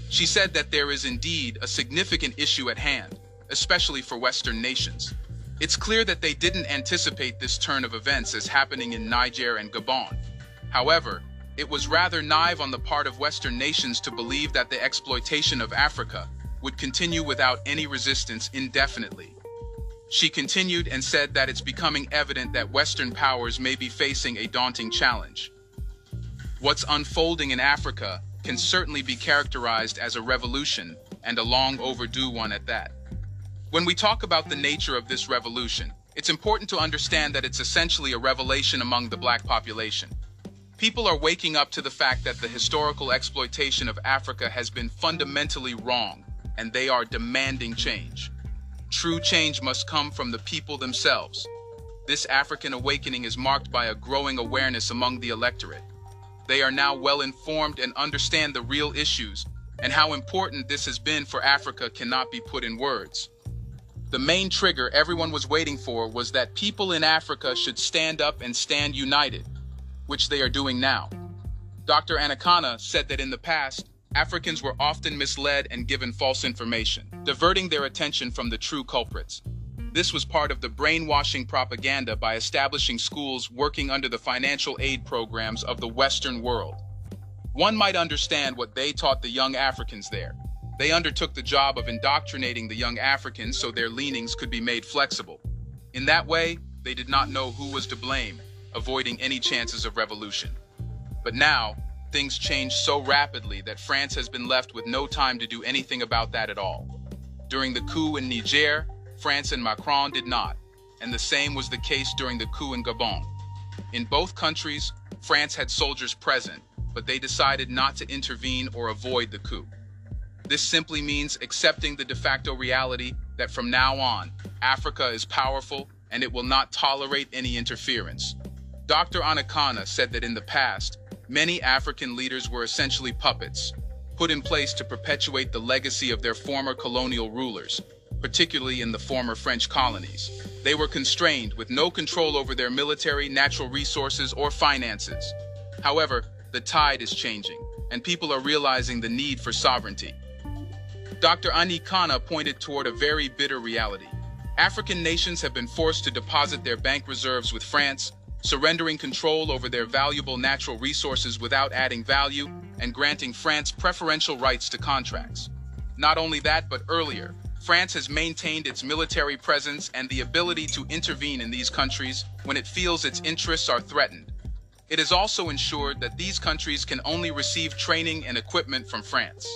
She said that there is indeed a significant issue at hand especially for Western nations. It's clear that they didn't anticipate this turn of events as happening in Niger and Gabon. However, it was rather naive on the part of Western nations to believe that the exploitation of Africa would continue without any resistance indefinitely. She continued and said that it's becoming evident that Western powers may be facing a daunting challenge. What's unfolding in Africa can certainly be characterized as a revolution, and a long overdue one at that. When we talk about the nature of this revolution, it's important to understand that it's essentially a revelation among the black population. People are waking up to the fact that the historical exploitation of Africa has been fundamentally wrong, and they are demanding change. True change must come from the people themselves. This African awakening is marked by a growing awareness among the electorate. They are now well informed and understand the real issues, and how important this has been for Africa cannot be put in words. The main trigger everyone was waiting for was that people in Africa should stand up and stand united, which they are doing now. Dr. Arikana said that in the past, Africans were often misled and given false information, diverting their attention from the true culprits. This was part of the brainwashing propaganda by establishing schools working under the financial aid programs of the Western world. One might understand what they taught the young Africans there, they undertook the job of indoctrinating the young Africans so their leanings could be made flexible. In that way, they did not know who was to blame, avoiding any chances of revolution. But now, things change so rapidly that France has been left with no time to do anything about that at all. During the coup in Niger, France and Macron did not, and the same was the case during the coup in Gabon. In both countries, France had soldiers present, but they decided not to intervene or avoid the coup. This simply means accepting the de facto reality that from now on, Africa is powerful and it will not tolerate any interference. Dr. Arikana said that in the past, many African leaders were essentially puppets, put in place to perpetuate the legacy of their former colonial rulers, particularly in the former French colonies. They were constrained with no control over their military, natural resources, or finances. However, the tide is changing, and people are realizing the need for sovereignty. Dr. Arikana pointed toward a very bitter reality. African nations have been forced to deposit their bank reserves with France, surrendering control over their valuable natural resources without adding value, and granting France preferential rights to contracts. Not only that, but earlier, France has maintained its military presence and the ability to intervene in these countries when it feels its interests are threatened. It has also ensured that these countries can only receive training and equipment from France.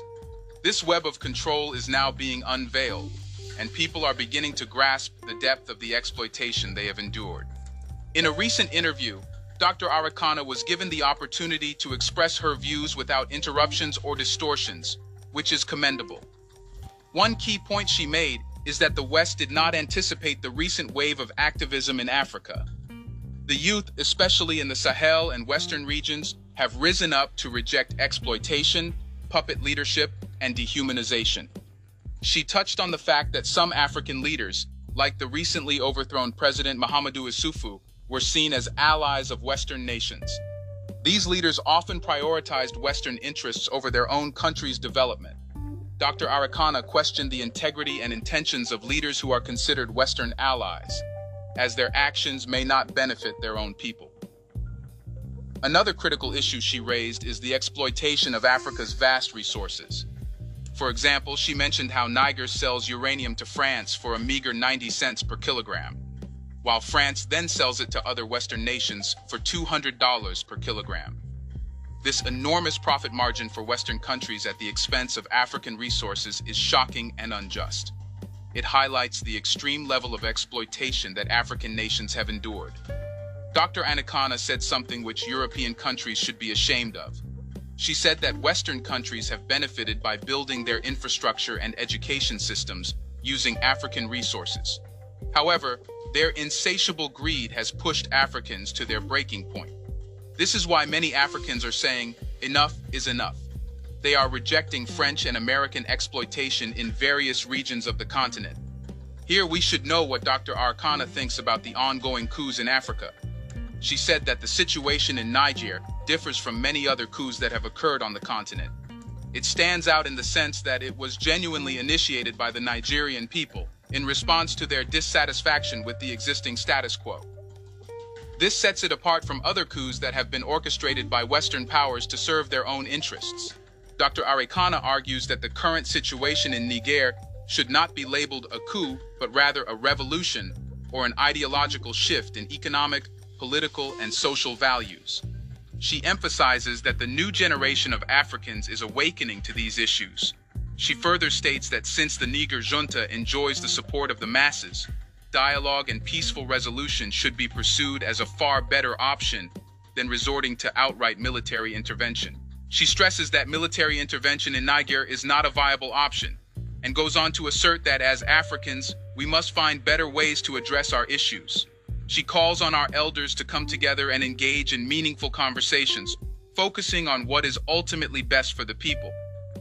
This web of control is now being unveiled, and people are beginning to grasp the depth of the exploitation they have endured. In a recent interview, Dr. Arikana was given the opportunity to express her views without interruptions or distortions, which is commendable. One key point she made is that the West did not anticipate the recent wave of activism in Africa. The youth, especially in the Sahel and Western regions, have risen up to reject exploitation, puppet leadership, and dehumanization. She touched on the fact that some African leaders, like the recently overthrown President Mahamadou Issoufou, were seen as allies of Western nations. These leaders often prioritized Western interests over their own country's development. Dr. Arikana questioned the integrity and intentions of leaders who are considered Western allies, as their actions may not benefit their own people. Another critical issue she raised is the exploitation of Africa's vast resources. For example, she mentioned how Niger sells uranium to France for a meager 90 cents per kilogram. while France then sells it to other Western nations for $200 per kilogram. This enormous profit margin for Western countries at the expense of African resources is shocking and unjust. It highlights the extreme level of exploitation that African nations have endured. Dr. Arikana said something which European countries should be ashamed of. She said that Western countries have benefited by building their infrastructure and education systems using African resources. However, their insatiable greed has pushed Africans to their breaking point. This is why many Africans are saying, enough is enough. They are rejecting French and American exploitation in various regions of the continent. Here we should know what Dr. Arikana thinks about the ongoing coups in Africa. She said that the situation in Niger differs from many other coups that have occurred on the continent. It stands out in the sense that it was genuinely initiated by the Nigerian people in response to their dissatisfaction with the existing status quo. This sets it apart from other coups that have been orchestrated by Western powers to serve their own interests. Dr. Arikana argues that the current situation in Niger should not be labeled a coup, but rather a revolution or an ideological shift in economic, political, and social values. She emphasizes that the new generation of Africans is awakening to these issues. She further states that since the Niger junta enjoys the support of the masses, dialogue and peaceful resolution should be pursued as a far better option than resorting to outright military intervention. She stresses that military intervention in Niger is not a viable option, and goes on to assert that as Africans, we must find better ways to address our issues. She calls on our elders to come together and engage in meaningful conversations, focusing on what is ultimately best for the people.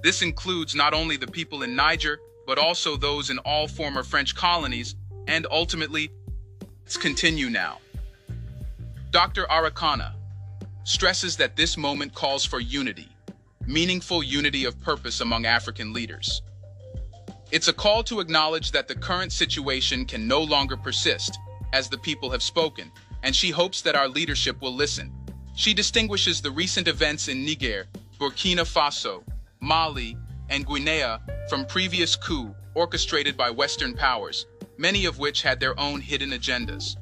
This includes not only the people in Niger, but also those in all former French colonies, and ultimately, let's continue now. Dr. Arikana stresses that this moment calls for unity, meaningful unity of purpose among African leaders. It's a call to acknowledge that the current situation can no longer persist, as the people have spoken, and she hopes that our leadership will listen. She distinguishes the recent events in Niger, Burkina Faso, Mali, and Guinea from previous coups orchestrated by Western powers, many of which had their own hidden agendas.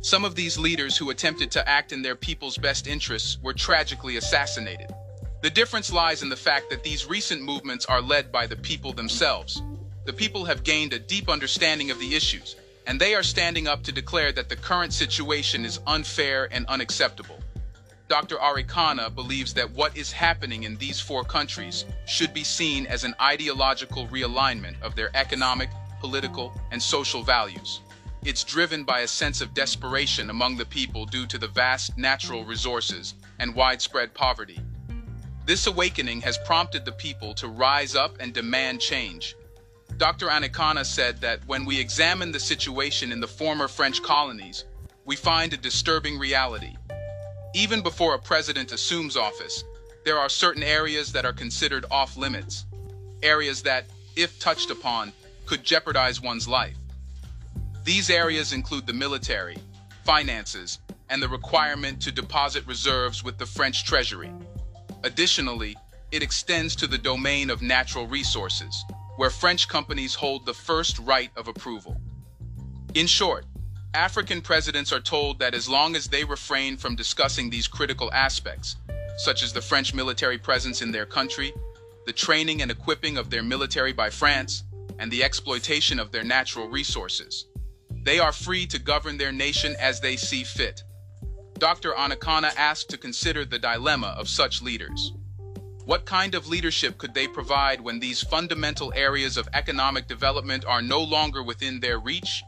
Some of these leaders who attempted to act in their people's best interests were tragically assassinated. The difference lies in the fact that these recent movements are led by the people themselves. The people have gained a deep understanding of the issues, and they are standing up to declare that the current situation is unfair and unacceptable. Dr. Arikana believes that what is happening in these four countries should be seen as an ideological realignment of their economic, political, and social values. It's driven by a sense of desperation among the people due to the vast natural resources and widespread poverty. This awakening has prompted the people to rise up and demand change, Dr. Arikana said that when we examine the situation in the former French colonies, we find a disturbing reality. Even before a president assumes office, there are certain areas that are considered off limits, areas that, if touched upon, could jeopardize one's life. These areas include the military, finances, and the requirement to deposit reserves with the French Treasury. Additionally, it extends to the domain of natural resources, where French companies hold the first right of approval. In short, African presidents are told that as long as they refrain from discussing these critical aspects, such as the French military presence in their country, the training and equipping of their military by France, and the exploitation of their natural resources, they are free to govern their nation as they see fit. Dr. Arikana asked to consider the dilemma of such leaders. What kind of leadership could they provide when these fundamental areas of economic development are no longer within their reach?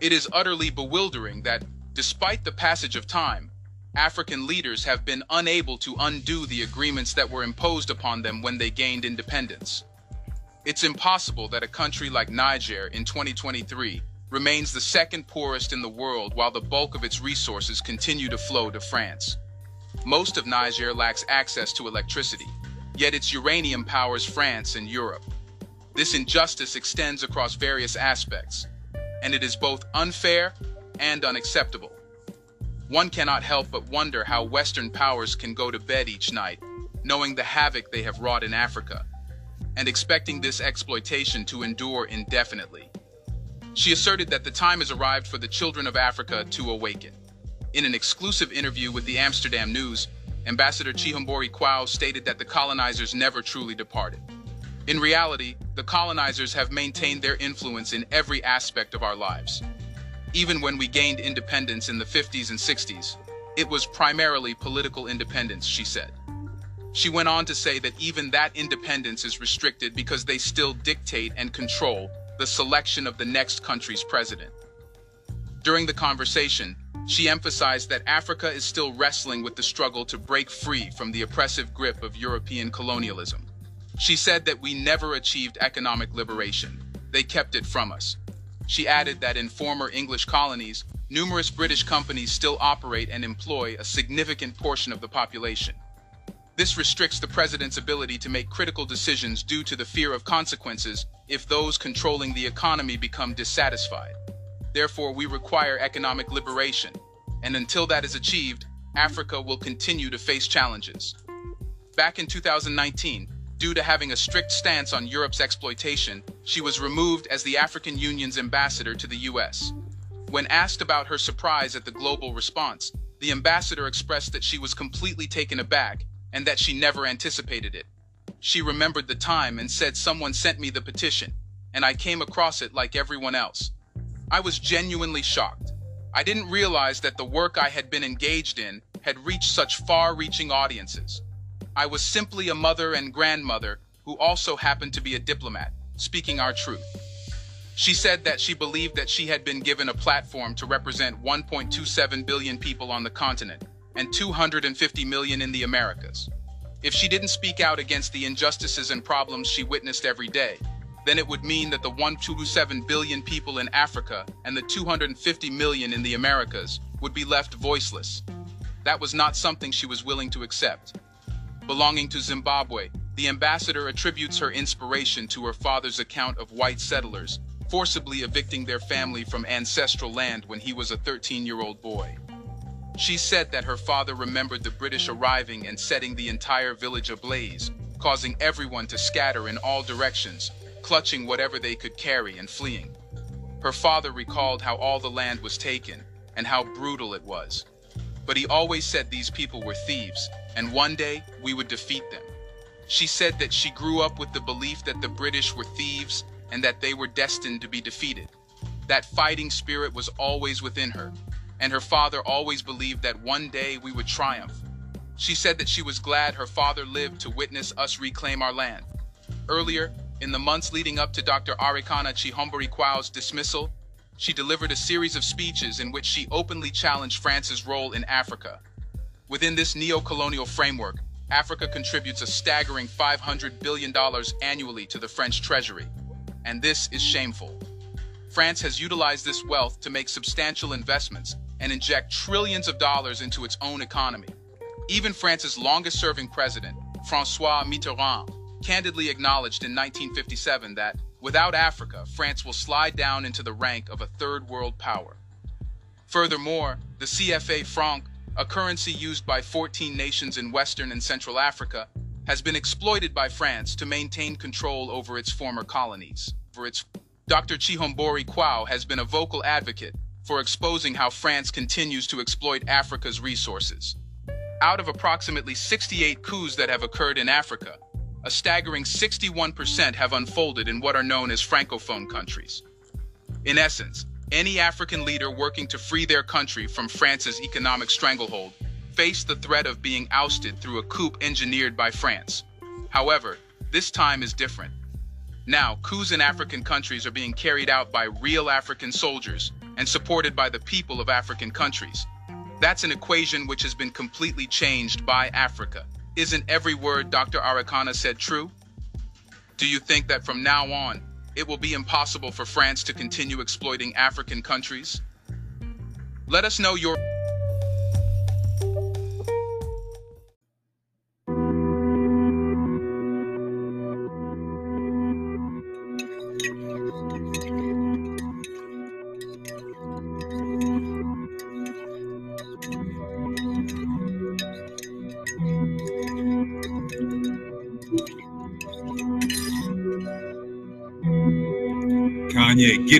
It is utterly bewildering that, despite the passage of time, African leaders have been unable to undo the agreements that were imposed upon them when they gained independence. It's impossible that a country like Niger in 2023 remains the second poorest in the world while the bulk of its resources continue to flow to France. Most of Niger lacks access to electricity, yet its uranium powers France and Europe. This injustice extends across various aspects, and it is both unfair and unacceptable. One cannot help but wonder how Western powers can go to bed each night, knowing the havoc they have wrought in Africa, and expecting this exploitation to endure indefinitely. She asserted that the time has arrived for the children of Africa to awaken. In an exclusive interview with the Amsterdam News, Ambassador Chihombori Quao stated that the colonizers never truly departed. In reality, the colonizers have maintained their influence in every aspect of our lives. Even when we gained independence in the 50s and 60s, it was primarily political independence, she said. She went on to say that even that independence is restricted because they still dictate and control the selection of the next country's president. During the conversation, she emphasized that Africa is still wrestling with the struggle to break free from the oppressive grip of European colonialism. She said that we never achieved economic liberation. They kept it from us. She added that in former English colonies, numerous British companies still operate and employ a significant portion of the population. This restricts the president's ability to make critical decisions due to the fear of consequences if those controlling the economy become dissatisfied. Therefore, we require economic liberation, and until that is achieved, Africa will continue to face challenges. Back in 2019, due to having a strict stance on Europe's exploitation, she was removed as the African Union's ambassador to the US. When asked about her surprise at the global response, the ambassador expressed that she was completely taken aback and that she never anticipated it. She remembered the time and said someone sent me the petition, and I came across it like everyone else. I was genuinely shocked. I didn't realize that the work I had been engaged in had reached such far-reaching audiences. I was simply a mother and grandmother who also happened to be a diplomat, speaking our truth. She said that she believed that she had been given a platform to represent 1.27 billion people on the continent and 250 million in the Americas. If she didn't speak out against the injustices and problems she witnessed every day, then it would mean that the 1.27 billion people in Africa and the 250 million in the Americas would be left voiceless. That was not something she was willing to accept. Belonging to Zimbabwe, the ambassador attributes her inspiration to her father's account of white settlers forcibly evicting their family from ancestral land when he was a 13-year-old boy. She said that her father remembered the British arriving and setting the entire village ablaze, causing everyone to scatter in all directions, clutching whatever they could carry and fleeing. Her father recalled how all the land was taken and how brutal it was. But he always said these people were thieves, and one day we would defeat them. She said that she grew up with the belief that the British were thieves and that they were destined to be defeated. That fighting spirit was always within her, and her father always believed that one day we would triumph. She said that she was glad her father lived to witness us reclaim our land. Earlier, in the months leading up to Dr. Arikana Chihombori Quao's dismissal, she delivered a series of speeches in which she openly challenged France's role in Africa. Within this neo-colonial framework, Africa contributes a staggering $500 billion annually to the French treasury, and this is shameful. France has utilized this wealth to make substantial investments and inject trillions of dollars into its own economy. Even France's longest-serving president, Francois Mitterrand, candidly acknowledged in 1957 that, without Africa, France will slide down into the rank of a third world power. Furthermore, the CFA franc, a currency used by 14 nations in Western and Central Africa, has been exploited by France to maintain control over its former colonies. For its Dr. Chihombori Quao has been a vocal advocate for exposing how France continues to exploit Africa's resources. Out of approximately 68 coups that have occurred in Africa, a staggering 61% have unfolded in what are known as Francophone countries. In essence, any African leader working to free their country from France's economic stranglehold faced the threat of being ousted through a coup engineered by France. However, this time is different. Now, coups in African countries are being carried out by real African soldiers and supported by the people of African countries. That's an equation which has been completely changed by Africa. Isn't every word Dr. Arikana said true? Do you think that from now on, it will be impossible for France to continue exploiting African countries? Let us know your...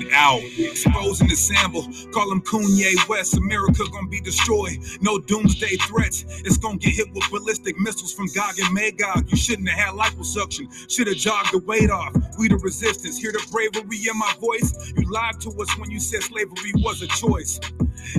get out. Exposing the sample, call him Kanye West. America gonna be destroyed. No doomsday threats. It's gonna get hit with ballistic missiles from Gog and Magog. You shouldn't have had liposuction. Should have jogged the weight off. We the resistance. Hear the bravery in my voice. You lied to us when you said slavery was a choice.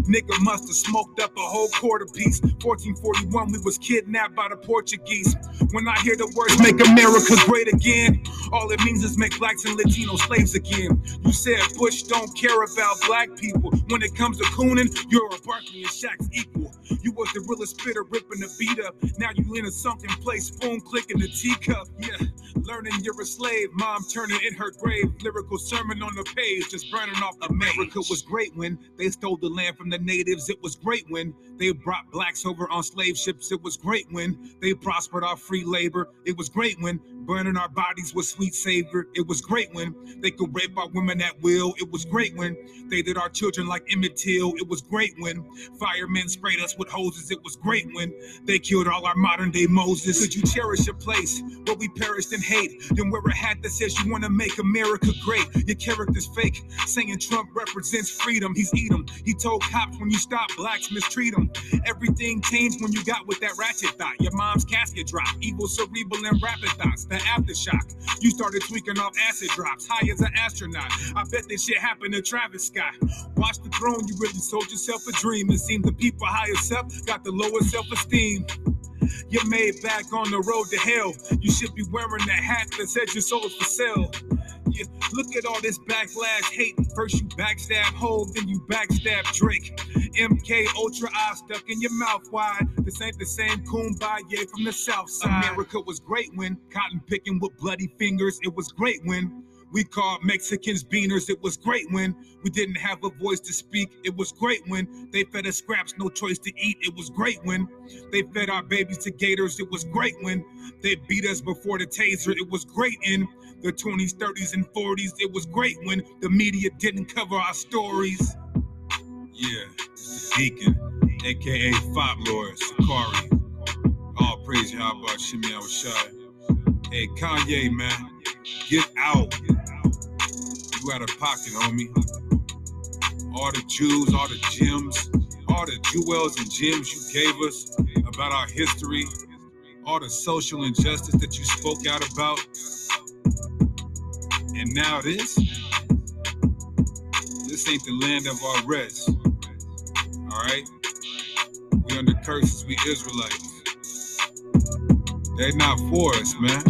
Nigga must have smoked up a whole quarter piece. 1441, we was kidnapped by the Portuguese. When I hear the words "Make America Great Again," all it means is make blacks and Latino slaves again. You said Bush don't care about black people. When it comes to cooning, you're a Barkley and Shaq's equal. You was the realest spitter ripping the beat up. Now you in a sunken place, spoon clicking the teacup. Yeah, learning you're a slave. Mom turning in her grave. Lyrical sermon on the page, just burning off America was great when they stole the land from the natives. It was great when they brought blacks over on slave ships. It was great when they prospered our free labor. It was great when burning our bodies was sweet savor. It was great when they could rape our women at will. It was great when they did our children like Emmett Till. It was great when firemen sprayed us with hoses. It was great when they killed all our modern day Moses. Could you cherish a place where we perished in hate? Then wear a hat that says you want to make America great. Your character's fake, saying Trump represents freedom. He's 'em. He told cops when you stop blacks, mistreat them. Everything changed when you got with that ratchet thought. Your mom's casket dropped, evil cerebral and rapid thoughts. The aftershock. You started tweaking off acid drops, high as an astronaut. I bet this shit happened to Travis Scott. Watch the throne, you really sold yourself a dream. It seemed the people highest up got the lowest self-esteem. You're made back on the road to hell. You should be wearing that hat that said your soul is for sale. Look at all this backlash hate. First you backstab Hov, then you backstab Drake. MK Ultra eye stuck in your mouth wide. This ain't the same kumbaya from the south side. America was great when cotton picking with bloody fingers. It was great when we called Mexicans beaners. It was great when we didn't have a voice to speak. It was great when they fed us scraps, no choice to eat. It was great when they fed our babies to gators. It was great when they beat us before the taser. It was great in the 20s, 30s, and 40s. It was great when the media didn't cover our stories. Yeah, Deacon, aka Fop Lord Sakari. All praise about Shimmy Awashai? Hey, Kanye, man, get out. You out of pocket, homie. All the Jews, all the gems, all the jewels and gems you gave us about our history, all the social injustice that you spoke out about. And now this? This ain't the land of our rest. Alright? We under curses, we Israelites. They're not for us, man.